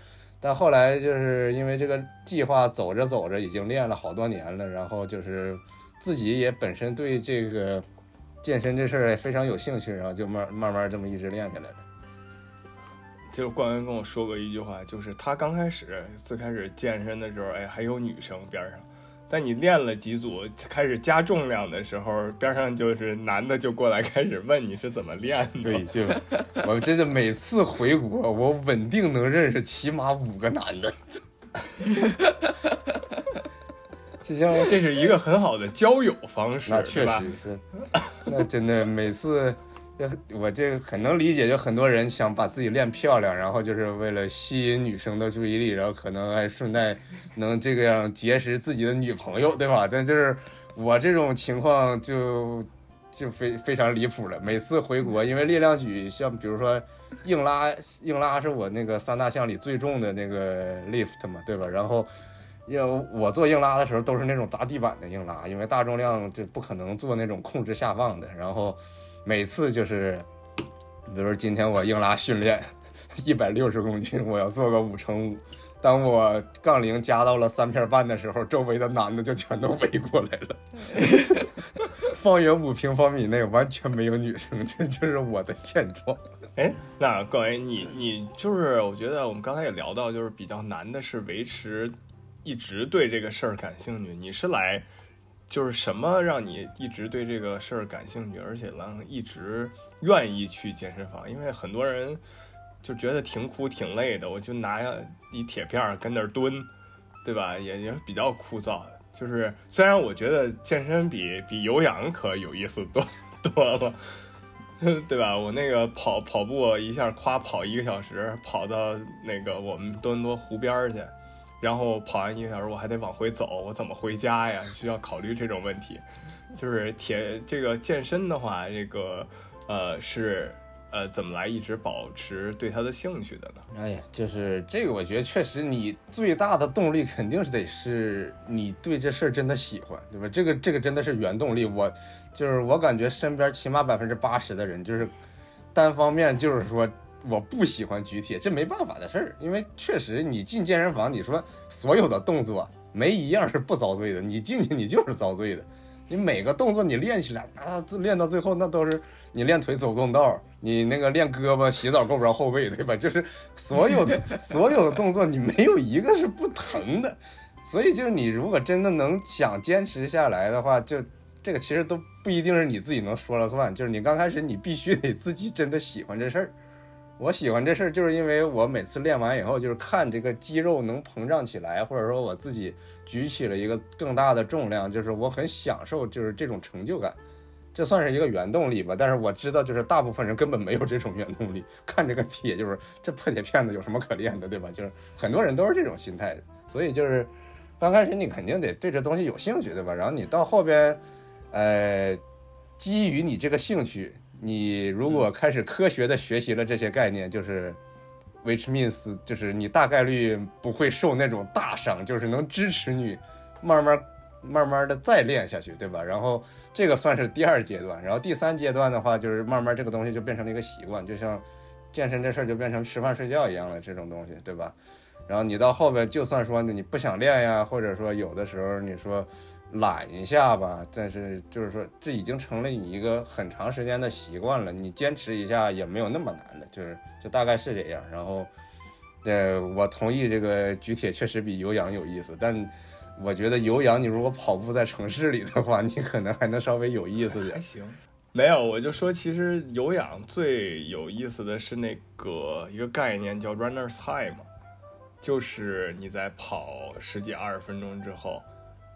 但后来就是因为这个计划走着走着已经练了好多年了，然后就是自己也本身对这个健身这事儿也非常有兴趣，然后就慢慢慢这么一直练下来了。就是冠员跟我说过一句话，就是他刚开始最开始健身的时候，哎，还有女生边上，但你练了几组开始加重量的时候，边上就是男的就过来开始问你是怎么练的。对，就我真的每次回国，我稳定能认识起码五个男的。[LAUGHS] 就像这是一个很好的交友方式，那确实是，那真的每次。[LAUGHS] 我这个很能理解，就很多人想把自己练漂亮，然后就是为了吸引女生的注意力，然后可能还顺带能这个样结识自己的女朋友，对吧？但就是我这种情况就就非非常离谱了。每次回国，因为力量举，像比如说硬拉，硬拉是我那个三大项里最重的那个 lift 嘛，对吧？然后要我做硬拉的时候都是那种砸地板的硬拉，因为大重量就不可能做那种控制下放的，然后。每次就是，比如说今天我硬拉训练 [LAUGHS] 一百六十公斤，我要做个五乘五。当我杠铃加到了三片半的时候，周围的男的就全都围过来了。方圆五平方米内完全没有女生，[LAUGHS] 这就是我的现状。哎，那各位，你你就是，我觉得我们刚才也聊到，就是比较难的是维持一直对这个事儿感兴趣。你是来？就是什么让你一直对这个事儿感兴趣，而且能一直愿意去健身房？因为很多人就觉得挺苦挺累的，我就拿一铁片跟那儿蹲，对吧？也也比较枯燥。就是虽然我觉得健身比比有氧可有意思多 [LAUGHS] 多了，对吧？我那个跑跑步一下夸跑一个小时，跑到那个我们多伦多湖边去。然后跑完一个小时，我还得往回走，我怎么回家呀？需要考虑这种问题。[LAUGHS] 就是铁这个健身的话，这个呃是呃怎么来一直保持对它的兴趣的呢？哎呀，就是这个，我觉得确实你最大的动力肯定是得是你对这事儿真的喜欢，对吧？这个这个真的是原动力。我就是我感觉身边起码百分之八十的人就是单方面就是说我不喜欢举铁，这没办法的事儿，因为确实你进健身房，你说所有的动作没一样是不遭罪的，你进去你就是遭罪的。你每个动作你练起来啊，练到最后那都是你练腿走不动道儿，你那个练胳膊洗澡够不着后背，对吧？就是所有的 [LAUGHS] 所有的动作你没有一个是不疼的，所以就是你如果真的能想坚持下来的话，就这个其实都不一定是你自己能说了算，就是你刚开始你必须得自己真的喜欢这事儿。我喜欢这事儿，就是因为我每次练完以后，就是看这个肌肉能膨胀起来，或者说我自己举起了一个更大的重量，就是我很享受，就是这种成就感，这算是一个原动力吧。但是我知道，就是大部分人根本没有这种原动力，看这个铁就是这破铁片子有什么可练的，对吧？就是很多人都是这种心态，所以就是刚开始你肯定得对这东西有兴趣，对吧？然后你到后边，呃，基于你这个兴趣。你如果开始科学的学习了这些概念，就是，which means 就是你大概率不会受那种大伤，就是能支持你慢慢慢慢的再练下去，对吧？然后这个算是第二阶段，然后第三阶段的话，就是慢慢这个东西就变成了一个习惯，就像健身这事儿就变成吃饭睡觉一样了，这种东西，对吧？然后你到后边就算说你不想练呀，或者说有的时候你说。懒一下吧，但是就是说，这已经成了你一个很长时间的习惯了。你坚持一下也没有那么难的，就是就大概是这样。然后，呃，我同意这个举铁确实比有氧有意思，但我觉得有氧你如果跑步在城市里的话，你可能还能稍微有意思点。还行，没有，我就说其实有氧最有意思的是那个一个概念叫 runner's high 嘛，就是你在跑十几二十分钟之后。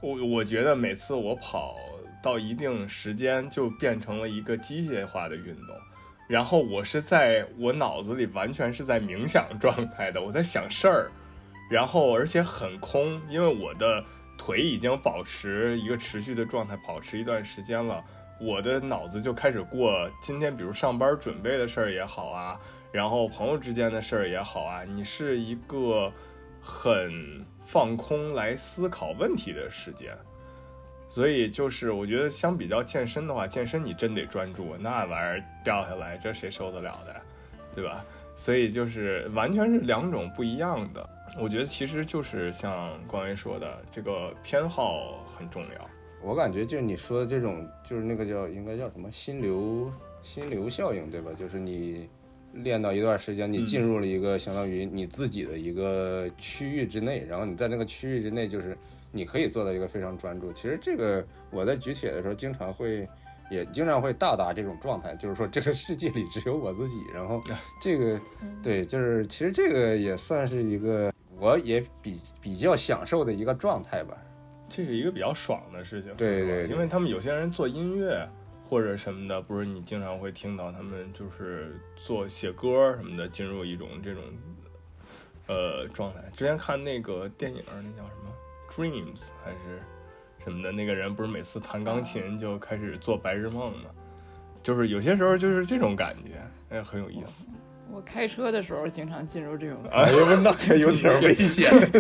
我我觉得每次我跑到一定时间，就变成了一个机械化的运动，然后我是在我脑子里完全是在冥想状态的，我在想事儿，然后而且很空，因为我的腿已经保持一个持续的状态，保持一段时间了，我的脑子就开始过今天，比如上班准备的事儿也好啊，然后朋友之间的事儿也好啊，你是一个很。放空来思考问题的时间，所以就是我觉得相比较健身的话，健身你真得专注，那玩意儿掉下来，这谁受得了的呀，对吧？所以就是完全是两种不一样的。我觉得其实就是像关于说的，这个偏好很重要。我感觉就是你说的这种，就是那个叫应该叫什么心流心流效应，对吧？就是你。练到一段时间，你进入了一个相当于你自己的一个区域之内，然后你在那个区域之内，就是你可以做到一个非常专注。其实这个我在举铁的时候，经常会，也经常会到达这种状态，就是说这个世界里只有我自己。然后 [LAUGHS] 这个，对，就是其实这个也算是一个我也比比较享受的一个状态吧。这是一个比较爽的事情，对对，因为他们有些人做音乐。或者什么的，不是你经常会听到他们就是做写歌什么的，进入一种这种呃状态。之前看那个电影，那叫什么《Dreams》还是什么的，那个人不是每次弹钢琴就开始做白日梦吗？就是有些时候就是这种感觉，哎，很有意思。我开车的时候经常进入这种，哎呦，那这 [LAUGHS] 有点危险。[LAUGHS] 不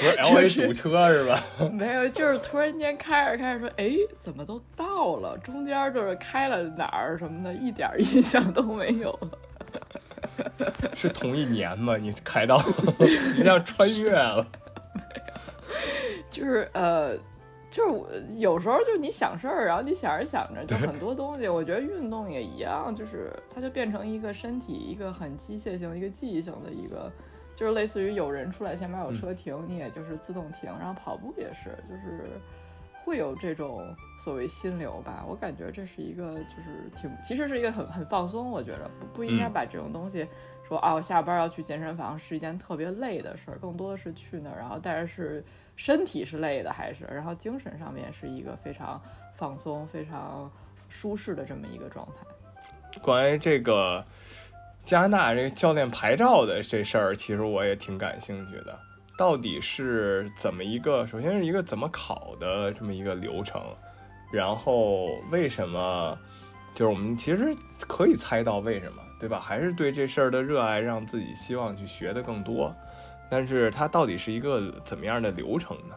是 L A 堵车是吧？没有，就是突然间开着开着说，哎，怎么都到了？中间就是开了哪儿什么的，一点印象都没有。是同一年吗？你开到，你像穿越了。[LAUGHS] 就是呃。就是有时候就是你想事儿，然后你想着想着，就很多东西。我觉得运动也一样，就是它就变成一个身体一个很机械性、一个记忆性的一个，就是类似于有人出来前面有车停，你也就是自动停。然后跑步也是，就是会有这种所谓心流吧。我感觉这是一个就是挺，其实是一个很很放松。我觉得不不应该把这种东西说啊，我下班要去健身房是一件特别累的事儿，更多的是去那儿，然后但是。身体是累的，还是然后精神上面是一个非常放松、非常舒适的这么一个状态。关于这个加拿大这个教练牌照的这事儿，其实我也挺感兴趣的。到底是怎么一个？首先是一个怎么考的这么一个流程，然后为什么？就是我们其实可以猜到为什么，对吧？还是对这事儿的热爱，让自己希望去学的更多。但是它到底是一个怎么样的流程呢？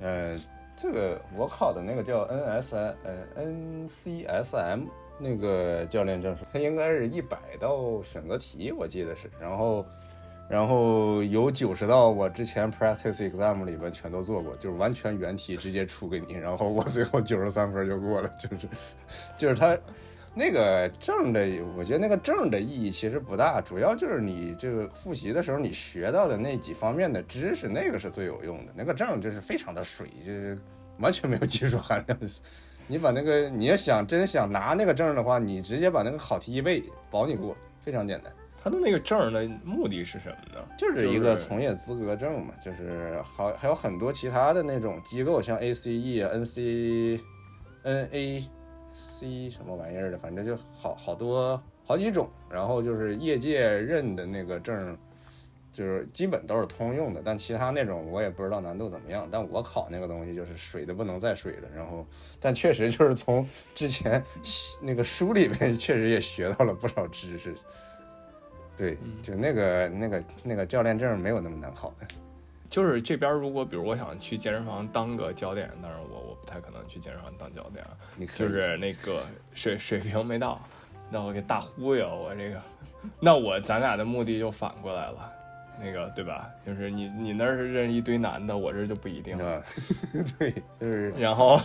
呃，这个我考的那个叫 N S I 呃 N C S M 那个教练证书，它应该是一百道选择题，我记得是，然后。然后有九十道，我之前 practice exam 里边全都做过，就是完全原题直接出给你，然后我最后九十三分就过了，就是，就是他那个证的，我觉得那个证的意义其实不大，主要就是你这个复习的时候你学到的那几方面的知识，那个是最有用的，那个证就是非常的水，就是 [LAUGHS] 完全没有技术含量。你把那个你要想真想拿那个证的话，你直接把那个考题一背，保你过，非常简单。他的那个证的目的是什么呢？就是一个从业资格证嘛，就是好还有很多其他的那种机构，像 ACE、NC、C 什么玩意儿的，反正就好好多好几种。然后就是业界认的那个证，就是基本都是通用的。但其他那种我也不知道难度怎么样。但我考那个东西就是水的不能再水了。然后，但确实就是从之前那个书里面确实也学到了不少知识。对，就那个那个那个教练证没有那么难考的，就是这边如果比如我想去健身房当个教练，当然我我太可能去健身房当教练，就是那个水水平没到，那我给大忽悠我这个，那我咱俩的目的就反过来了，那个对吧？就是你你那是认识一堆男的，我这就不一定了，[LAUGHS] 对，就是然后，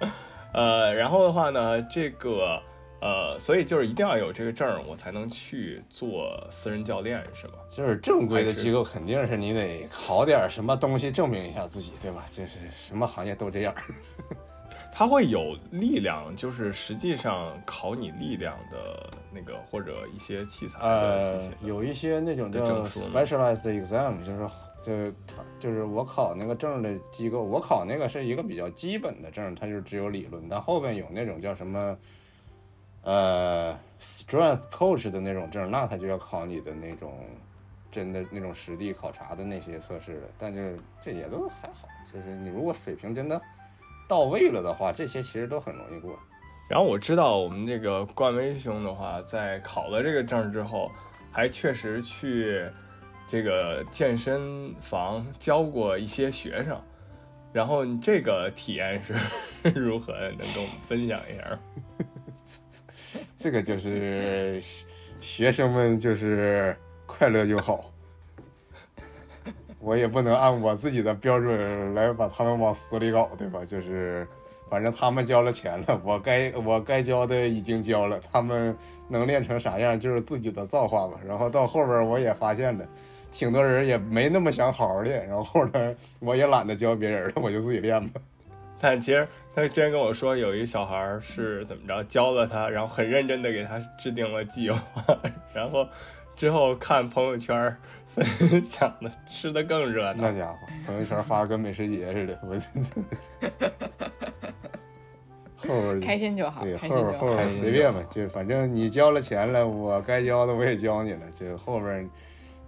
[LAUGHS] 呃，然后的话呢，这个。呃，所以就是一定要有这个证，我才能去做私人教练，是吗？就是正规的机构，肯定是你得考点什么东西证明一下自己，对吧？就是什么行业都这样。[LAUGHS] 他会有力量，就是实际上考你力量的那个或者一些器材。呃，有一些那种叫 specialized exam，就是就他就是我考那个证的机构，我考那个是一个比较基本的证，它就只有理论，但后边有那种叫什么。呃，strength coach 的那种证，那他就要考你的那种真的那种实地考察的那些测试了。但就是这也都还好，就是你如果水平真的到位了的话，这些其实都很容易过。然后我知道我们这个冠威兄的话，在考了这个证之后，还确实去这个健身房教过一些学生。然后这个体验是如何？能跟我们分享一下？这个就是学生们就是快乐就好，我也不能按我自己的标准来把他们往死里搞，对吧？就是反正他们交了钱了，我该我该交的已经交了，他们能练成啥样就是自己的造化吧。然后到后边我也发现了，挺多人也没那么想好好练，然后呢，我也懒得教别人了，我就自己练吧。但其实。他之前跟我说，有一小孩是怎么着教了他，然后很认真的给他制定了计划，[LAUGHS] 然后之后看朋友圈分享的吃的更热闹。那家伙朋友圈发跟美食节似的，我 [LAUGHS] 后边开心就好，对后边后边随便吧，就反正你交了钱了，我该交的我也交你了，就后边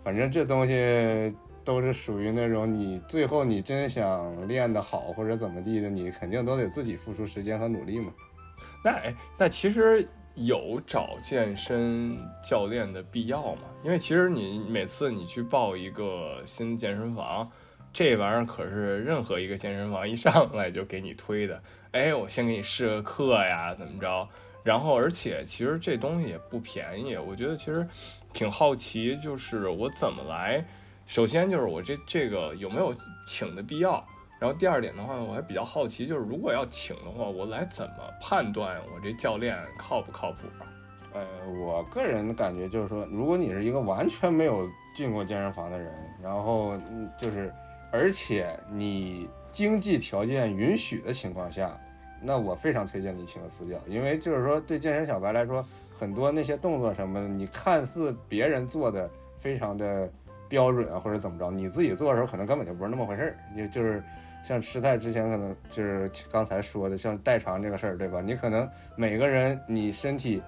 反正这东西。都是属于那种你最后你真想练得好或者怎么地的，你肯定都得自己付出时间和努力嘛。那哎，那其实有找健身教练的必要吗？因为其实你每次你去报一个新健身房，这玩意儿可是任何一个健身房一上来就给你推的。哎，我先给你试个课呀，怎么着？然后而且其实这东西也不便宜，我觉得其实挺好奇，就是我怎么来。首先就是我这这个有没有请的必要，然后第二点的话，我还比较好奇，就是如果要请的话，我来怎么判断我这教练靠不靠谱？呃，我个人的感觉就是说，如果你是一个完全没有进过健身房的人，然后就是而且你经济条件允许的情况下，那我非常推荐你请个私教，因为就是说对健身小白来说，很多那些动作什么的，你看似别人做的非常的。标准啊，或者怎么着，你自己做的时候可能根本就不是那么回事儿。你就是像师太之前可能就是刚才说的，像代偿这个事儿，对吧？你可能每个人你身体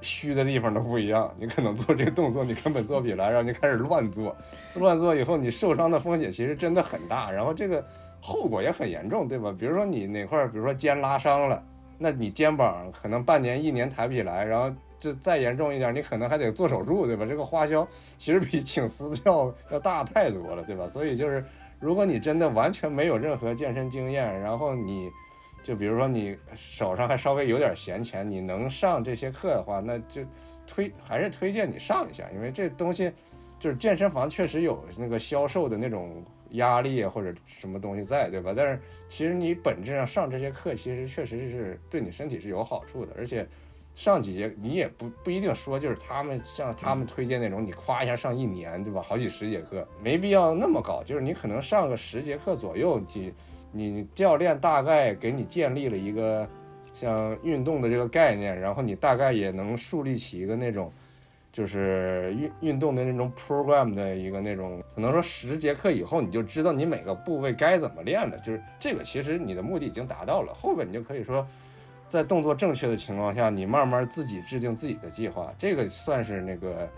虚的地方都不一样，你可能做这个动作你根本做不起来，然后你开始乱做，[LAUGHS] 乱做以后你受伤的风险其实真的很大，然后这个后果也很严重，对吧？比如说你哪块儿，比如说肩拉伤了，那你肩膀可能半年一年抬不起来，然后。就再严重一点，你可能还得做手术，对吧？这个花销其实比请私教要大太多了，对吧？所以就是，如果你真的完全没有任何健身经验，然后你就比如说你手上还稍微有点闲钱，你能上这些课的话，那就推还是推荐你上一下，因为这东西就是健身房确实有那个销售的那种压力或者什么东西在，对吧？但是其实你本质上上这些课，其实确实是对你身体是有好处的，而且上几节你也不不一定说就是他们像他们推荐那种，你夸一下上一年，对吧？好几十节课，没必要那么高，就是你可能上个十节课左右，你。你教练大概给你建立了一个像运动的这个概念，然后你大概也能树立起一个那种就是运运动的那种 program 的一个那种，可能说十节课以后你就知道你每个部位该怎么练了。就是这个其实你的目的已经达到了，后边你就可以说在动作正确的情况下，你慢慢自己制定自己的计划。这个算是那个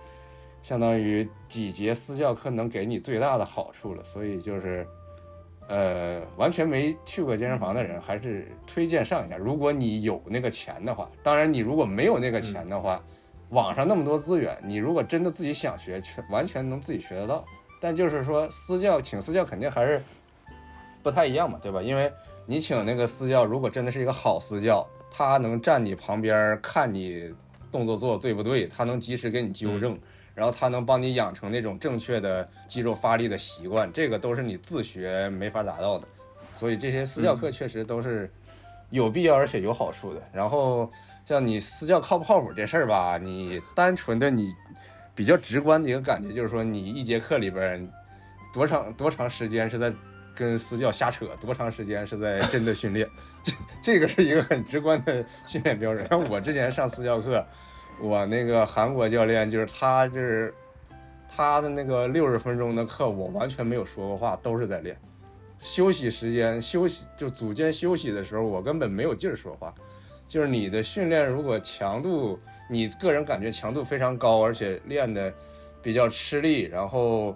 相当于几节私教课能给你最大的好处了。所以就是。呃，完全没去过健身房的人，还是推荐上一下。如果你有那个钱的话，当然你如果没有那个钱的话，网上那么多资源，你如果真的自己想学，全完全能自己学得到。但就是说私教请私教肯定还是不太一样嘛，对吧？因为你请那个私教，如果真的是一个好私教，他能站你旁边看你动作做的对不对，他能及时给你纠正。然后他能帮你养成那种正确的肌肉发力的习惯，这个都是你自学没法达到的，所以这些私教课确实都是有必要而且有好处的。然后像你私教靠不靠谱这事儿吧，你单纯的你比较直观的一个感觉就是说，你一节课里边多长多长时间是在跟私教瞎扯，多长时间是在真的训练，这这个是一个很直观的训练标准。像我之前上私教课。我那个韩国教练就是他，就是他的那个六十分钟的课，我完全没有说过话，都是在练。休息时间休息就组间休息的时候，我根本没有劲儿说话。就是你的训练如果强度，你个人感觉强度非常高，而且练的比较吃力，然后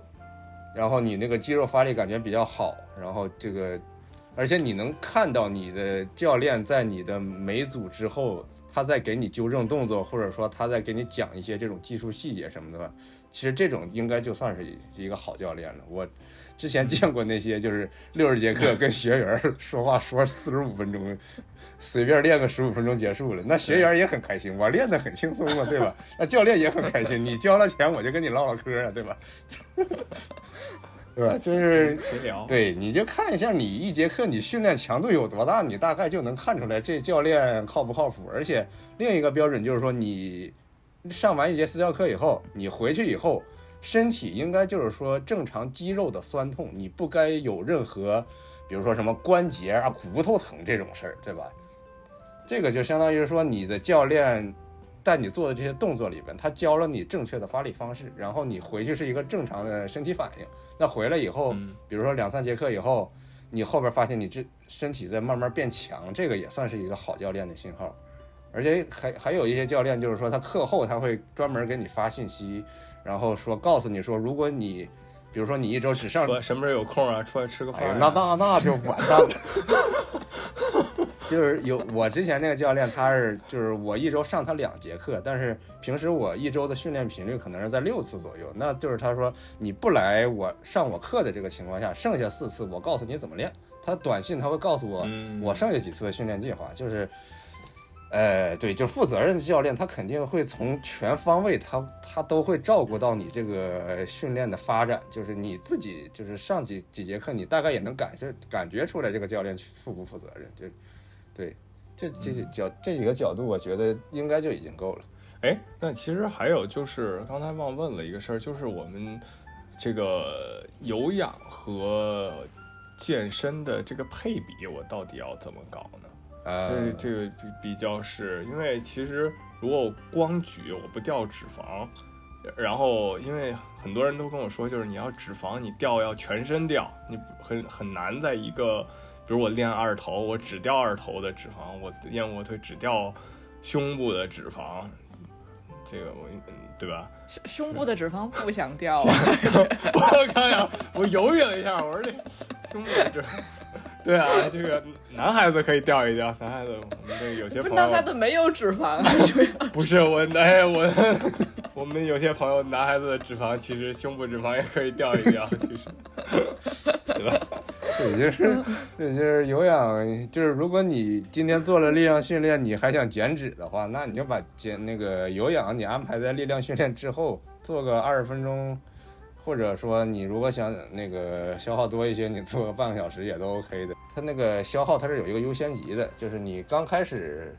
然后你那个肌肉发力感觉比较好，然后这个而且你能看到你的教练在你的每组之后。他在给你纠正动作，或者说他在给你讲一些这种技术细节什么的，其实这种应该就算是一个好教练了。我之前见过那些就是六十节课跟学员说话说四十五分钟，随便练个十五分钟结束了，那学员也很开心，我练得很轻松嘛，对吧？那教练也很开心，你交了钱我就跟你唠唠嗑啊，对吧？[LAUGHS] 对吧？[LAUGHS] 就是 [LAUGHS] 对，你就看一下你一节课你训练强度有多大，你大概就能看出来这教练靠不靠谱。而且另一个标准就是说，你上完一节私教课以后，你回去以后，身体应该就是说正常肌肉的酸痛，你不该有任何，比如说什么关节啊、骨头疼这种事儿，对吧？这个就相当于说你的教练。在你做的这些动作里边，他教了你正确的发力方式，然后你回去是一个正常的身体反应。那回来以后，比如说两三节课以后，你后边发现你这身体在慢慢变强，这个也算是一个好教练的信号。而且还还有一些教练就是说，他课后他会专门给你发信息，然后说告诉你说，如果你比如说你一周只上什么时候有空啊，出来吃个饭，那那那就完蛋了。[LAUGHS] 就是有我之前那个教练，他是就是我一周上他两节课，但是平时我一周的训练频率可能是在六次左右。那就是他说你不来我上我课的这个情况下，剩下四次我告诉你怎么练。他短信他会告诉我我剩下几次的训练计划。就是，呃，对，就是负责任的教练，他肯定会从全方位，他他都会照顾到你这个训练的发展。就是你自己就是上几几节课，你大概也能感受感觉出来这个教练负不负责任。就。对，这这些角这几个角度，我觉得应该就已经够了。哎，那其实还有就是刚才忘问了一个事儿，就是我们这个有氧和健身的这个配比，我到底要怎么搞呢？呃，这个比比较是因为其实如果我光举我不掉脂肪，然后因为很多人都跟我说，就是你要脂肪你掉要全身掉，你很很难在一个。比如我练二头，我只掉二头的脂肪；我练卧推只掉胸部的脂肪。这个我，对吧？[LAUGHS] 胸胸部的脂肪不想掉。[LAUGHS] 我看呀，我犹豫了一下，我说这胸部的脂肪，对啊，这个男孩子可以掉一掉。男孩子，我们这有些朋友，男孩子没有脂肪。[LAUGHS] 不是我，哎，我我们有些朋友，男孩子的脂肪其实胸部脂肪也可以掉一掉，其实，[LAUGHS] 对吧？[LAUGHS] 对，就是对，就是有氧，就是如果你今天做了力量训练，你还想减脂的话，那你就把减那个有氧你安排在力量训练之后，做个二十分钟，或者说你如果想那个消耗多一些，你做个半个小时也都 OK 的。它那个消耗它是有一个优先级的，就是你刚开始。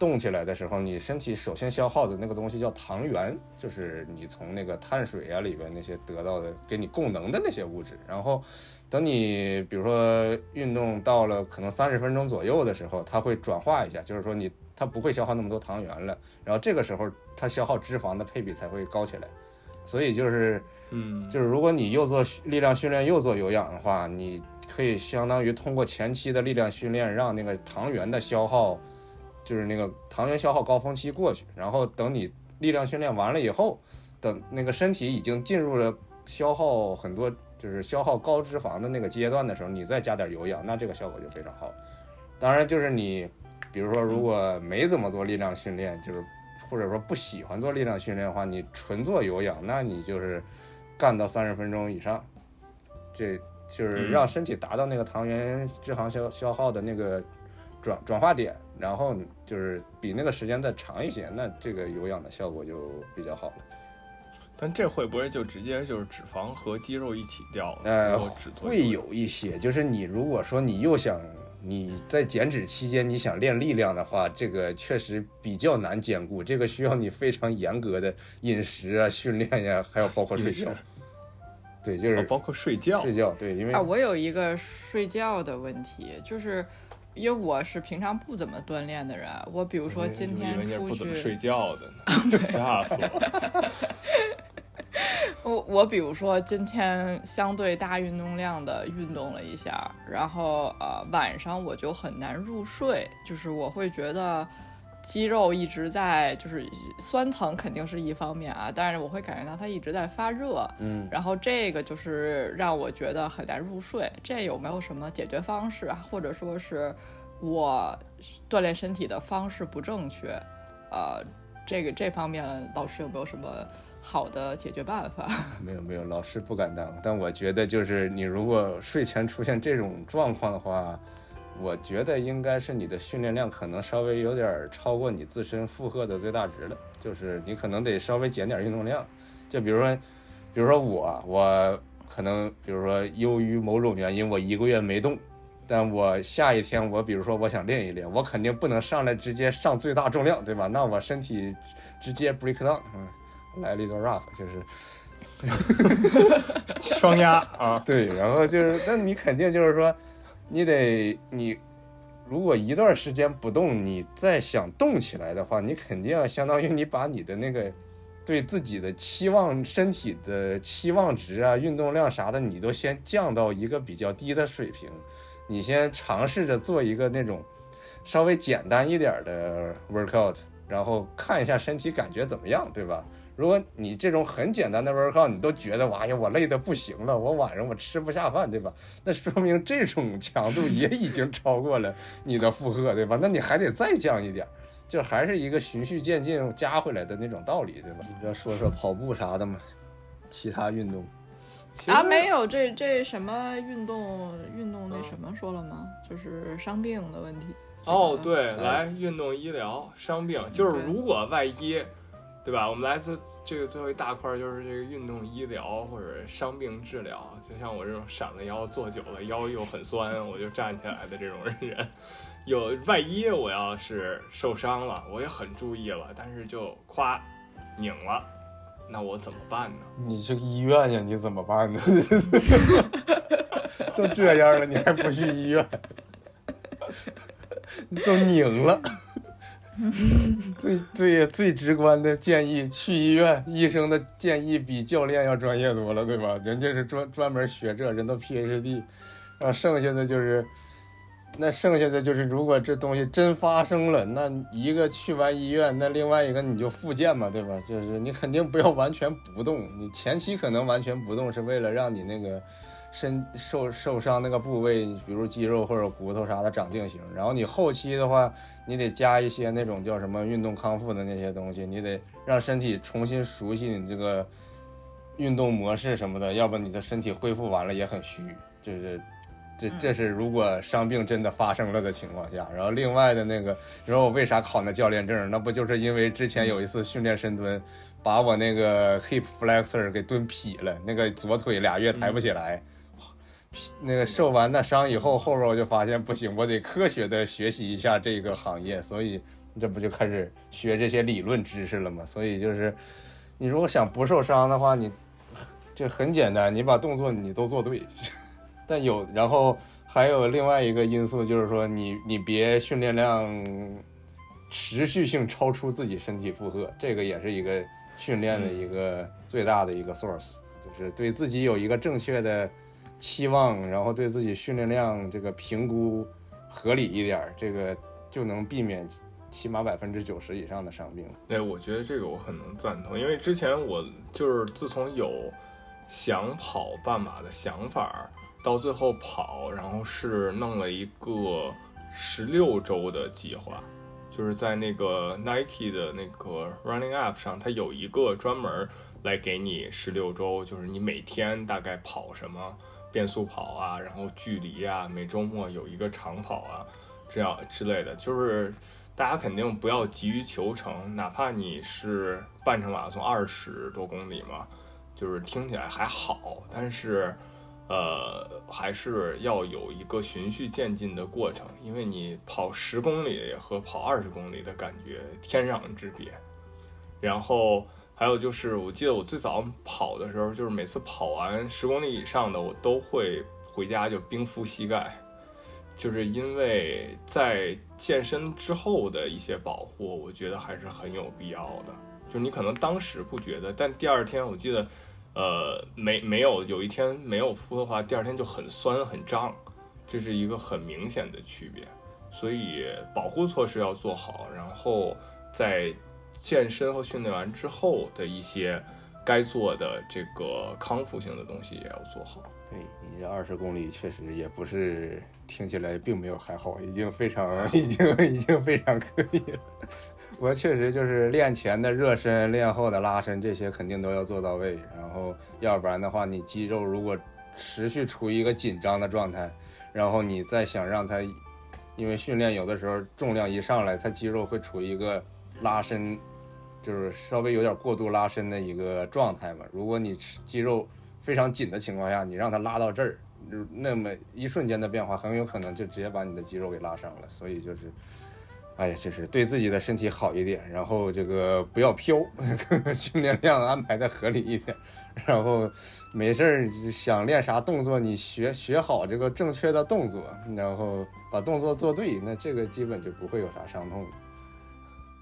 动起来的时候，你身体首先消耗的那个东西叫糖原，就是你从那个碳水啊里边那些得到的给你供能的那些物质。然后，等你比如说运动到了可能三十分钟左右的时候，它会转化一下，就是说你它不会消耗那么多糖原了。然后这个时候它消耗脂肪的配比才会高起来。所以就是，嗯，就是如果你又做力量训练又做有氧的话，你可以相当于通过前期的力量训练让那个糖原的消耗。就是那个糖原消耗高峰期过去，然后等你力量训练完了以后，等那个身体已经进入了消耗很多，就是消耗高脂肪的那个阶段的时候，你再加点有氧，那这个效果就非常好。当然，就是你，比如说如果没怎么做力量训练，就是或者说不喜欢做力量训练的话，你纯做有氧，那你就是干到三十分钟以上，这就是让身体达到那个糖原脂肪消消耗的那个转转化点。然后就是比那个时间再长一些，那这个有氧的效果就比较好了。但这会不会就直接就是脂肪和肌肉一起掉？呃，会有一些，就是你如果说你又想你在减脂期间你想练力量的话，这个确实比较难兼顾，这个需要你非常严格的饮食啊、训练呀，还有包括睡觉。对，就是包括睡觉。睡觉，对，因为啊，我有一个睡觉的问题，就是。因为我是平常不怎么锻炼的人，我比如说今天出去睡觉的，[LAUGHS] 吓死我！[LAUGHS] 我我比如说今天相对大运动量的运动了一下，然后呃晚上我就很难入睡，就是我会觉得肌肉一直在就是酸疼，肯定是一方面啊，但是我会感觉到它一直在发热，嗯，然后这个就是让我觉得很难入睡。这有没有什么解决方式啊？或者说是？我锻炼身体的方式不正确，呃，这个这方面老师有没有什么好的解决办法？[LAUGHS] 没有没有，老师不敢当。但我觉得就是你如果睡前出现这种状况的话，我觉得应该是你的训练量可能稍微有点超过你自身负荷的最大值了，就是你可能得稍微减点运动量。就比如说，比如说我我可能比如说由于某种原因，我一个月没动。但我下一天，我比如说我想练一练，我肯定不能上来直接上最大重量，对吧？那我身体直接 break down，嗯，来了一段 rough，就是 [LAUGHS] 双压啊，对，然后就是，那你肯定就是说，你得你如果一段时间不动，你再想动起来的话，你肯定要相当于你把你的那个对自己的期望、身体的期望值啊、运动量啥的，你都先降到一个比较低的水平。你先尝试着做一个那种稍微简单一点的 workout，然后看一下身体感觉怎么样，对吧？如果你这种很简单的 workout 你都觉得哇呀我累得不行了，我晚上我吃不下饭，对吧？[LAUGHS] 那说明这种强度也已经超过了你的负荷，对吧？[LAUGHS] 那你还得再降一点，就还是一个循序渐进加回来的那种道理，对吧？你要说说跑步啥的嘛，其他运动。啊，没有这这什么运动运动那什么说了吗？就是伤病的问题。哦，对，来运动医疗伤病，就是如果万一，对吧？我们来自这个最后一大块就是这个运动医疗或者伤病治疗。就像我这种闪了腰坐久了腰又很酸，我就站起来的这种人，有万一我要是受伤了，我也很注意了，但是就夸拧了。那我怎么办呢？你去医院呀？你怎么办呢？[LAUGHS] 都这样了，你还不去医院？[LAUGHS] 都拧了。[LAUGHS] 最最最直观的建议，去医院。医生的建议比教练要专业多了，对吧？人家是专专门学这，人都 PhD。然后剩下的就是。那剩下的就是，如果这东西真发生了，那一个去完医院，那另外一个你就复健嘛，对吧？就是你肯定不要完全不动，你前期可能完全不动，是为了让你那个身受受伤那个部位，比如肌肉或者骨头啥的长定型。然后你后期的话，你得加一些那种叫什么运动康复的那些东西，你得让身体重新熟悉你这个运动模式什么的，要不你的身体恢复完了也很虚，就是。这这是如果伤病真的发生了的情况下。然后另外的那个，你说我为啥考那教练证？那不就是因为之前有一次训练深蹲，把我那个 hip flexor 给蹲劈了，那个左腿俩月抬不起来。那个受完那伤以后，后边我就发现不行，我得科学的学习一下这个行业，所以这不就开始学这些理论知识了吗？所以就是，你如果想不受伤的话，你。这很简单，你把动作你都做对，但有然后还有另外一个因素就是说你你别训练量持续性超出自己身体负荷，这个也是一个训练的一个最大的一个 source，就是对自己有一个正确的期望，然后对自己训练量这个评估合理一点，这个就能避免起码百分之九十以上的伤病。哎，我觉得这个我很能赞同，因为之前我就是自从有。想跑半马的想法，到最后跑，然后是弄了一个十六周的计划，就是在那个 Nike 的那个 Running App 上，它有一个专门来给你十六周，就是你每天大概跑什么变速跑啊，然后距离啊，每周末有一个长跑啊，这样之类的，就是大家肯定不要急于求成，哪怕你是半程马拉松二十多公里嘛。就是听起来还好，但是，呃，还是要有一个循序渐进的过程，因为你跑十公里和跑二十公里的感觉天壤之别。然后还有就是，我记得我最早跑的时候，就是每次跑完十公里以上的，我都会回家就冰敷膝盖，就是因为在健身之后的一些保护，我觉得还是很有必要的。就你可能当时不觉得，但第二天我记得。呃，没没有，有一天没有敷的话，第二天就很酸很胀，这是一个很明显的区别。所以保护措施要做好，然后在健身和训练完之后的一些该做的这个康复性的东西也要做好。对你这二十公里确实也不是听起来并没有还好，已经非常 [LAUGHS] 已经已经非常可以了。[LAUGHS] 我确实就是练前的热身，练后的拉伸，这些肯定都要做到位。然后，要不然的话，你肌肉如果持续处于一个紧张的状态，然后你再想让它，因为训练有的时候重量一上来，它肌肉会处于一个拉伸，就是稍微有点过度拉伸的一个状态嘛。如果你肌肉非常紧的情况下，你让它拉到这儿，那么一瞬间的变化，很有可能就直接把你的肌肉给拉伤了。所以就是。哎呀，就是对自己的身体好一点，然后这个不要飘，[LAUGHS] 训练量安排的合理一点，然后没事儿想练啥动作，你学学好这个正确的动作，然后把动作做对，那这个基本就不会有啥伤痛。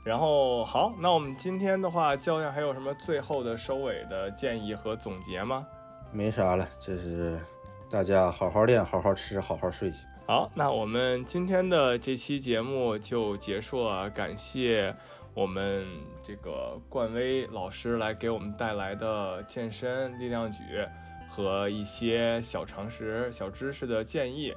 然后好，那我们今天的话，教练还有什么最后的收尾的建议和总结吗？没啥了，就是大家好好练，好好吃，好好睡。好，那我们今天的这期节目就结束了。感谢我们这个冠威老师来给我们带来的健身力量举和一些小常识、小知识的建议。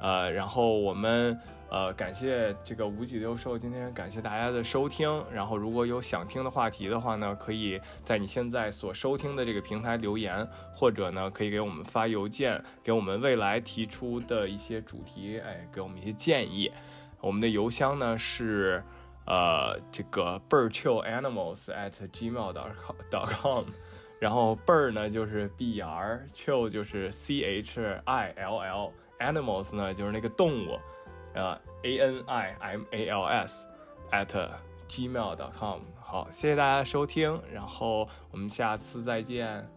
呃，然后我们。呃，感谢这个无脊六兽，今天感谢大家的收听。然后如果有想听的话题的话呢，可以在你现在所收听的这个平台留言，或者呢，可以给我们发邮件，给我们未来提出的一些主题，哎，给我们一些建议。我们的邮箱呢是呃这个 birdchillanimals at gmail dot dot com [LAUGHS] 然后 bird 呢就是 b r，chill 就是 c h i l l，animals 呢就是那个动物。呃，a n i m a l s at gmail dot com。好，谢谢大家收听，然后我们下次再见。